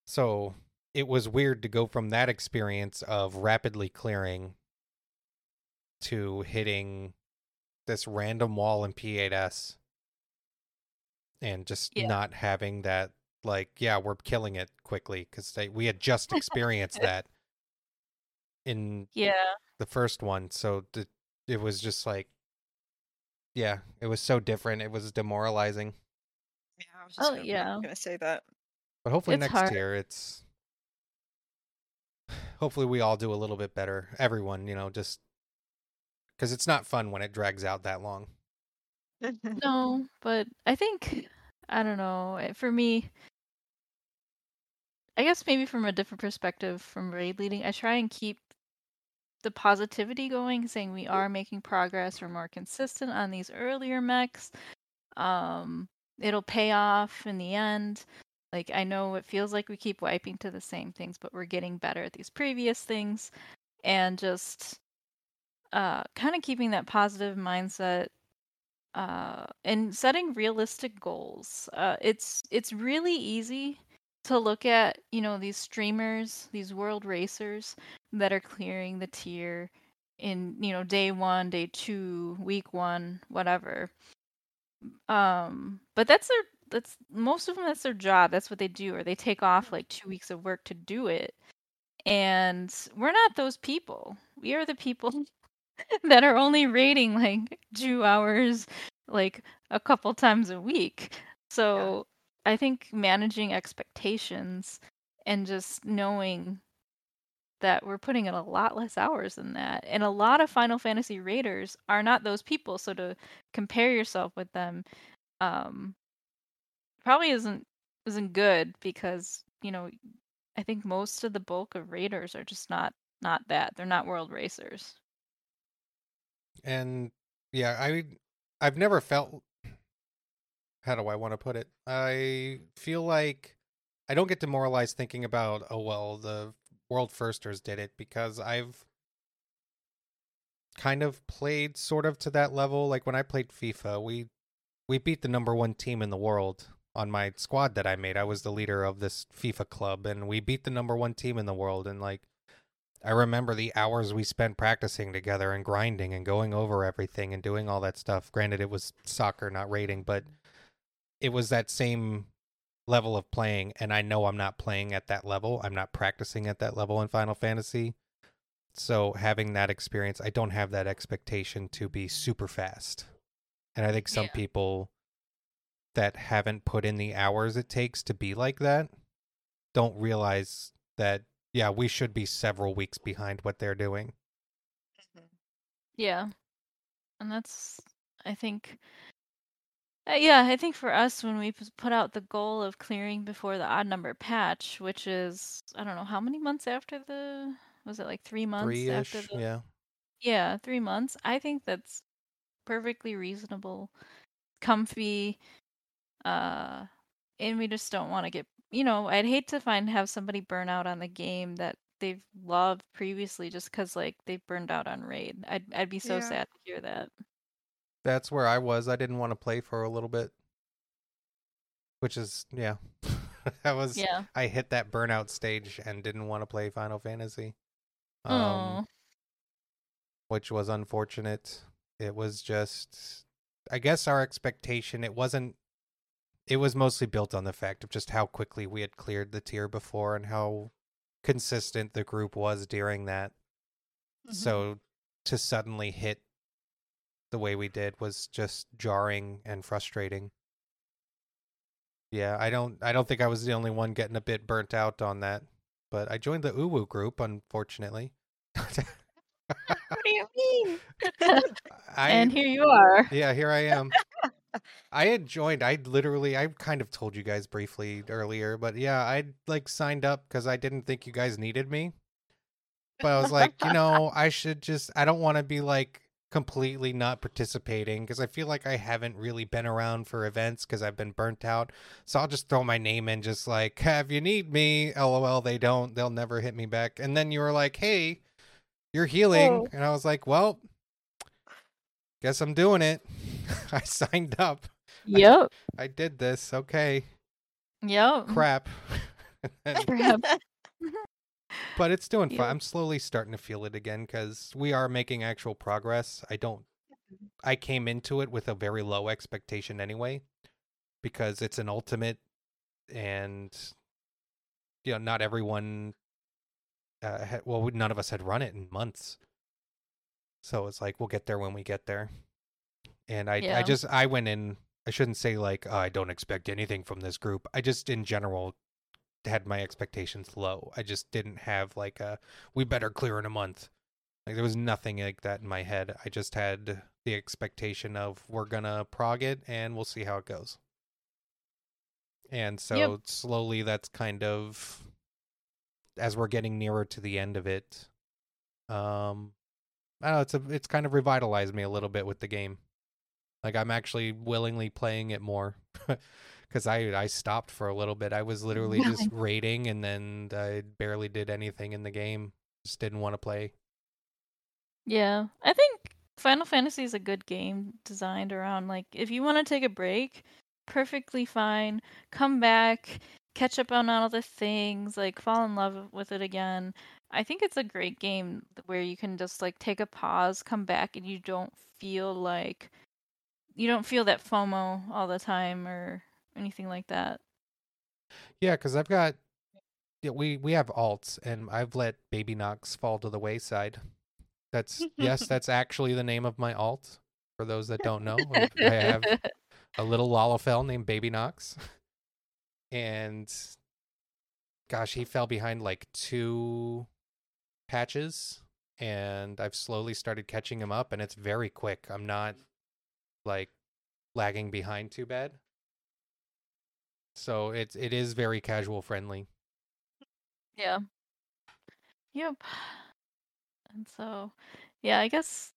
So it was weird to go from that experience of rapidly clearing to hitting this random wall in P8S and just Yeah. not having that like yeah we're killing it quickly because we had just experienced that in Yeah, the first one so th- it was just like yeah it was so different it was demoralizing Yeah, I was just Oh, gonna, yeah. gonna say that. but hopefully It's next hard. year it's hopefully we all do a little bit better everyone you know just because it's not fun when it drags out that long no, but I think I don't know. eh, For me, I guess maybe from a different perspective from raid leading, I try and keep the positivity going, saying we are making progress, we're more consistent on these earlier mechs. Um, it'll pay off in the end. Like I know it feels like we keep wiping to the same things, but we're getting better at these previous things, and just uh, kind of keeping that positive mindset uh, and setting realistic goals. Uh, it's it's really easy to look at you know these streamers, these world racers that are clearing the tier in you know day one, day two, week one, whatever. Um, but that's their that's most of them. That's their job. That's what they do, or they take off like two weeks of work to do it. And we're not those people. We are the people that are only raiding like two hours, like a couple times a week. So I think managing expectations and just knowing that we're putting in a lot less hours than that. And a lot of Final Fantasy raiders are not those people. So to compare yourself with them um probably isn't isn't good because, you know, I think most of the bulk of raiders are just not not that. They're not world racers. and yeah i i've never felt how do i want to put it i feel like i don't get demoralized thinking about oh well the world firsters did it because i've kind of played sort of to that level like when i played fifa we we beat the number one team in the world on my squad that i made i was the leader of this fifa club and we beat the number one team in the world and like I remember the hours we spent practicing together and grinding and going over everything and doing all that stuff. Granted, it was soccer, not raiding, but it was that same level of playing. And I know I'm not playing at that level. I'm not practicing at that level in Final Fantasy. So having that experience, I don't have that expectation to be super fast. And I think some Yeah. people that haven't put in the hours it takes to be like that don't realize that yeah, we should be several weeks behind what they're doing. Yeah. And that's, I think, uh, yeah, I think for us, when we put out the goal of clearing before the odd number patch, which is, I don't know, how many months after the, was it like three months Three after the, yeah. yeah, three months. I think that's perfectly reasonable, comfy, uh, and we just don't want to get, you know, I'd hate to find have somebody burn out on the game that they've loved previously just because like they've burned out on raid. I'd I'd be so Yeah. sad to hear that. That's where I was. I didn't want to play for a little bit. Which is yeah. that was Yeah. I hit that burnout stage and didn't want to play Final Fantasy. Um Oh. which was unfortunate. It was just I guess our expectation it wasn't it was mostly built on the fact of just how quickly we had cleared the tier before and how consistent the group was during that. Mm-hmm. So to suddenly hit the way we did was just jarring and frustrating. Yeah, I don't I don't think I was the only one getting a bit burnt out on that. But I joined the Uwu group, unfortunately. What do you mean? I and here you are. Yeah, here I am. I had joined. I literally, I kind of told you guys briefly earlier, but yeah, I like signed up because I didn't think you guys needed me. But I was like, you know, I should just. I don't want to be like completely not participating because I feel like I haven't really been around for events because I've been burnt out. So I'll just throw my name in, just like, have you need me? LOL. They don't. They'll never hit me back. And then you were like, hey, you're healing, Oh. and I was like, well, guess I'm doing it. I signed up. Yep. I did this. Okay. Yep. Crap. Crap. but it's doing Yeah. fine. I'm slowly starting to feel it again because we are making actual progress. I don't. I came into it with a very low expectation anyway, because it's an ultimate, and you know, not everyone. Uh, had, well, none of us had run it in months, so it's like we'll get there when we get there. And I, I just, I went in. I shouldn't say like "Oh, I don't expect anything from this group. I just, in general, had my expectations low. I just didn't have like a we better clear in a month. Like there was nothing like that in my head. I just had the expectation of we're gonna prog it and we'll see how it goes. And so slowly that's kind of as we're getting nearer to the end of it. Um I don't know, it's a, it's kind of revitalized me a little bit with the game. Like I'm actually willingly playing it more. because I I stopped for a little bit. I was literally just raiding, and then I barely did anything in the game. Just didn't want to play. Yeah, I think Final Fantasy is a good game designed around like if you want to take a break, perfectly fine. Come back, catch up on all the things, like fall in love with it again. I think it's a great game where you can just like take a pause, come back, and you don't feel like you don't feel that FOMO all the time or anything like that. Yeah, because I've got yeah, we we have alts, and I've let Baby Knox fall to the wayside. That's yes, that's actually the name of my alt. For those that don't know, I have a little Lalafell named Baby Knox, and gosh, he fell behind like two patches, and I've slowly started catching them up, and it's very quick. I'm not mm. like lagging behind too bad. So it's it is very casual friendly. Yeah. Yep. And so, yeah, I guess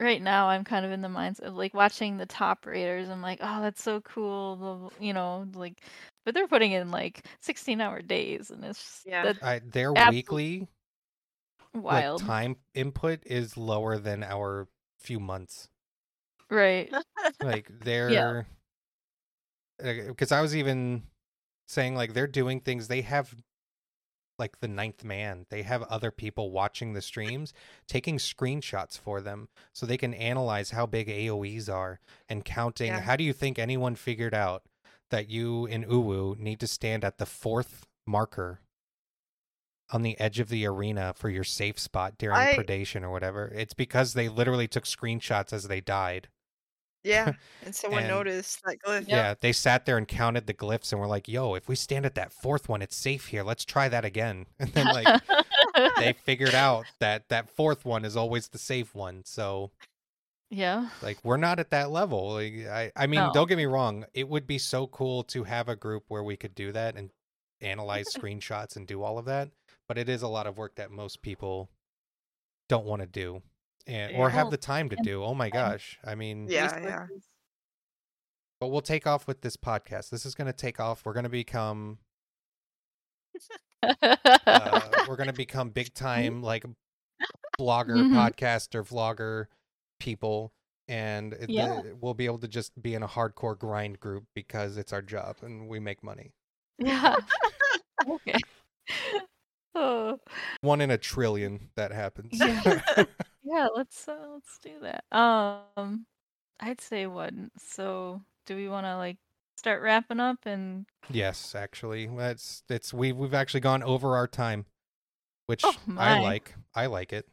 right now I'm kind of in the minds of like watching the top raiders. I'm like, oh, that's so cool. blah," You know, like, but they're putting in like 16 hour days and it's just, Yeah. I, their weekly wild. like time input is lower than our few months. Right. Like they're because I was even saying like they're doing things they have like the ninth man they have other people watching the streams taking screenshots for them so they can analyze how big aoes are and counting Yeah. how do you think anyone figured out that you and uwu need to stand at the fourth marker on the edge of the arena for your safe spot during I- predation or whatever it's because they literally took screenshots as they died Yeah, and someone And- noticed that glyph. yeah, they sat there and counted the glyphs and were like, "Yo, if we stand at that fourth one, it's safe here. Let's try that again." And then like they figured out that that fourth one is always the safe one. So yeah. like we're not at that level. Like, I I mean, No. don't get me wrong. It would be so cool to have a group where we could do that and analyze screenshots and do all of that. But it is a lot of work that most people don't want to do. And or have the time to do. Oh my gosh. I mean, Yeah, yeah. But we'll take off with this podcast. This is going to take off. We're going to become uh, we're gonna become big time like blogger, Mhm. podcaster, vlogger people, and Yeah. the- we'll be able to just be in a hardcore grind group because it's our job and we make money. yeah. okay. Oh. One in a trillion that happens. Yeah. Yeah, let's uh, let's do that. Um, I'd say one. So, do we want to like start wrapping up and? yes, actually, that's it's we we've actually gone over our time, which Oh, I like. I like it.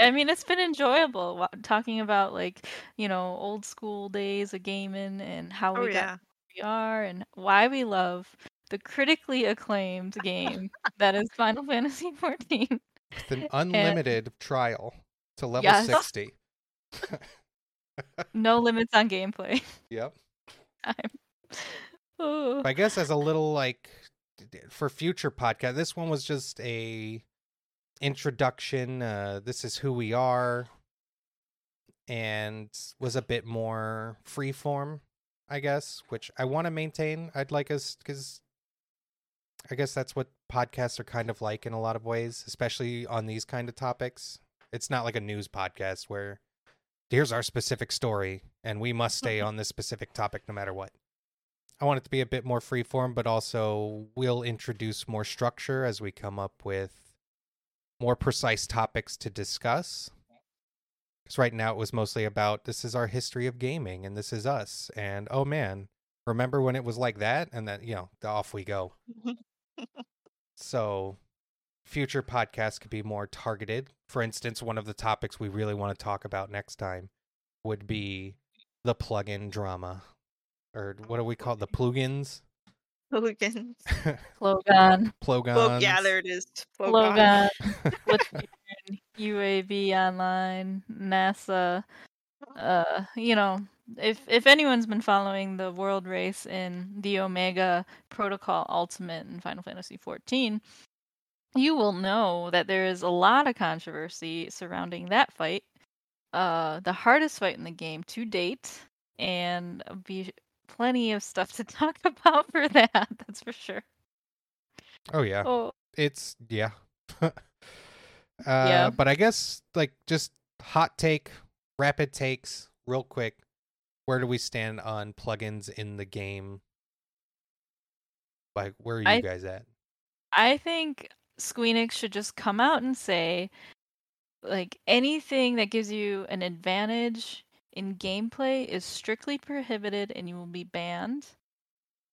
I mean, it's been enjoyable wa- talking about like you know old school days of gaming and how Oh we got yeah. where we are and why we love the critically acclaimed game that is Final Fantasy XIV. With an unlimited trial to level Yes. 60. No limits on gameplay. Yep. Oh. I guess as a little like d- d- for future podcast, this one was just a introduction. Uh, this is who we are, and was a bit more freeform, I guess, which I want to maintain. I'd like us because I guess that's what podcasts are kind of like in a lot of ways, especially on these kind of topics. It's not like a news podcast where here's our specific story and we must stay on this specific topic no matter what. I want it to be a bit more freeform, but also we'll introduce more structure as we come up with more precise topics to discuss. Because right now it was mostly about this is our history of gaming and this is us. And oh man, remember when it was like that? And then, you know, off we go. So future podcasts could be more targeted. For instance, one of the topics we really want to talk about next time would be the plugin drama. Or what do we call it? The plugins? Hooligans. Plogon. Plogons. Well, yeah, there it is. Plogon. Plogon. Splatoon, UAV Online, NASA. Uh, you know, if if anyone's been following the world race in the Omega Protocol Ultimate in Final Fantasy XIV, you will know that there is a lot of controversy surrounding that fight. Uh, the hardest fight in the game to date, and be plenty of stuff to talk about for that. That's for sure. oh yeah. Oh, It's yeah. uh but I guess like just hot take, rapid takes, real quick. Where do we stand on plugins in the game? Like where are you I- guys at? I think Squeenix should just come out and say, like, anything that gives you an advantage in gameplay is strictly prohibited and you will be banned.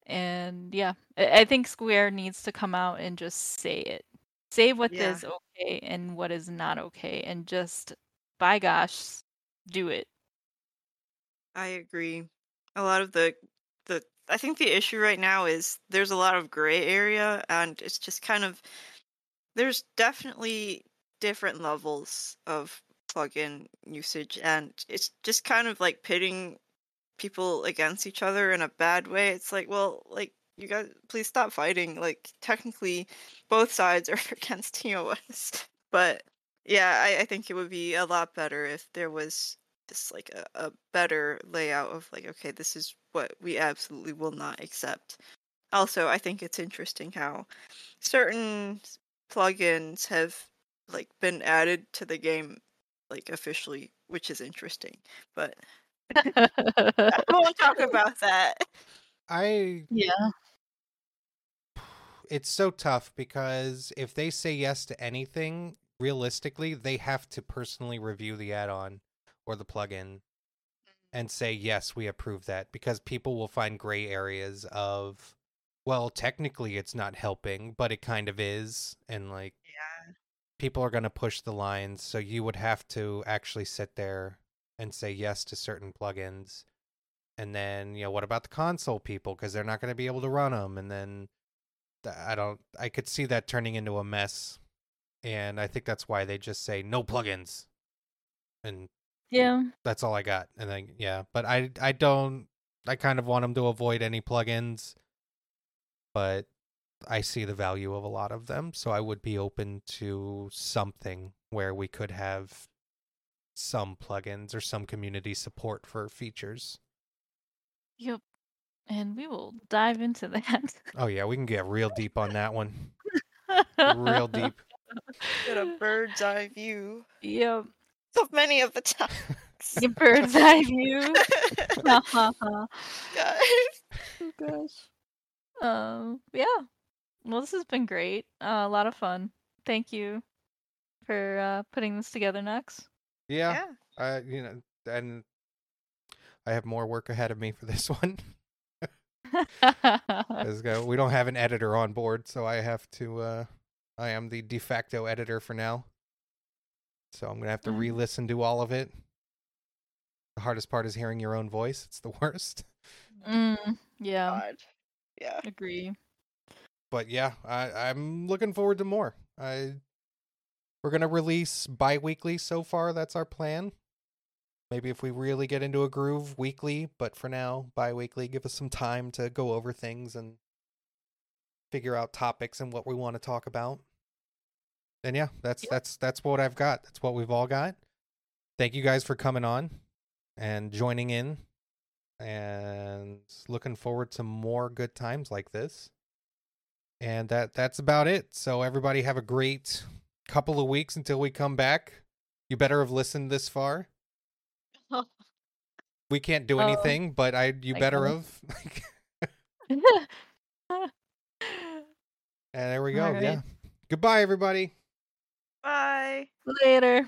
And yeah, I, think Square needs to come out and just say it. Say what Yeah. is okay and what is not okay, and just, by gosh, do it. I agree. A lot of the the I think the issue right now is there's a lot of gray area and it's just kind of there's definitely different levels of plugin usage and it's just kind of like pitting people against each other in a bad way. It's like, well, like you guys please stop fighting. Like technically both sides are against TOS. But yeah, I, I think it would be a lot better if there was just like a, a better layout of like okay this is what we absolutely will not accept also i think it's interesting how certain plugins have like been added to the game like officially which is interesting but i won't talk about that. I yeah. it's so tough because if they say yes to anything, realistically, they have to personally review the add-on or the plugin mm-hmm. and say yes, we approve that because people will find gray areas of well, technically it's not helping, but it kind of is and like yeah people are going to push the lines, so you would have to actually sit there and say yes to certain plugins. And then, you know, what about the console people because they're not going to be able to run them and then I don't I could see that turning into a mess. And I think that's why they just say no plugins. And Yeah. that's all I got. And then yeah, but I I don't I kind of want them to avoid any plugins, but I see the value of a lot of them, so I would be open to something where we could have some plugins or some community support for features. Yep. And we will dive into that. Oh yeah, we can get real deep on that one. Real deep. get a bird's eye view Yep. of many of the topics Your bird's eye view. Guys. oh gosh. Um. Yeah. Well, this has been great. Uh, a lot of fun. Thank you for uh, putting this together, Nux. Yeah, yeah I you know, and I have more work ahead of me for this one. 'Cause, uh, we don't have an editor on board, so I have to. uh I am the de facto editor for now, so I'm gonna have to Mhm. re-listen to all of it. The hardest part is hearing your own voice. It's the worst. mm, Yeah, God. Yeah. agree. But yeah, I, I'm looking forward to more. I we're gonna release bi-weekly so far. That's our plan. Maybe if we really get into a groove, weekly. But for now, bi-weekly. Give us some time to go over things and figure out topics and what we want to talk about. And yeah, that's Yep. that's that's what I've got. That's what we've all got. Thank you guys for coming on and joining in, and looking forward to more good times like this. And that that's about it. So everybody have a great couple of weeks until we come back. You better have listened this far. We can't do Oh, anything, but I you I better know. have. and there we go. All right. Yeah. Goodbye everybody. Bye. Later.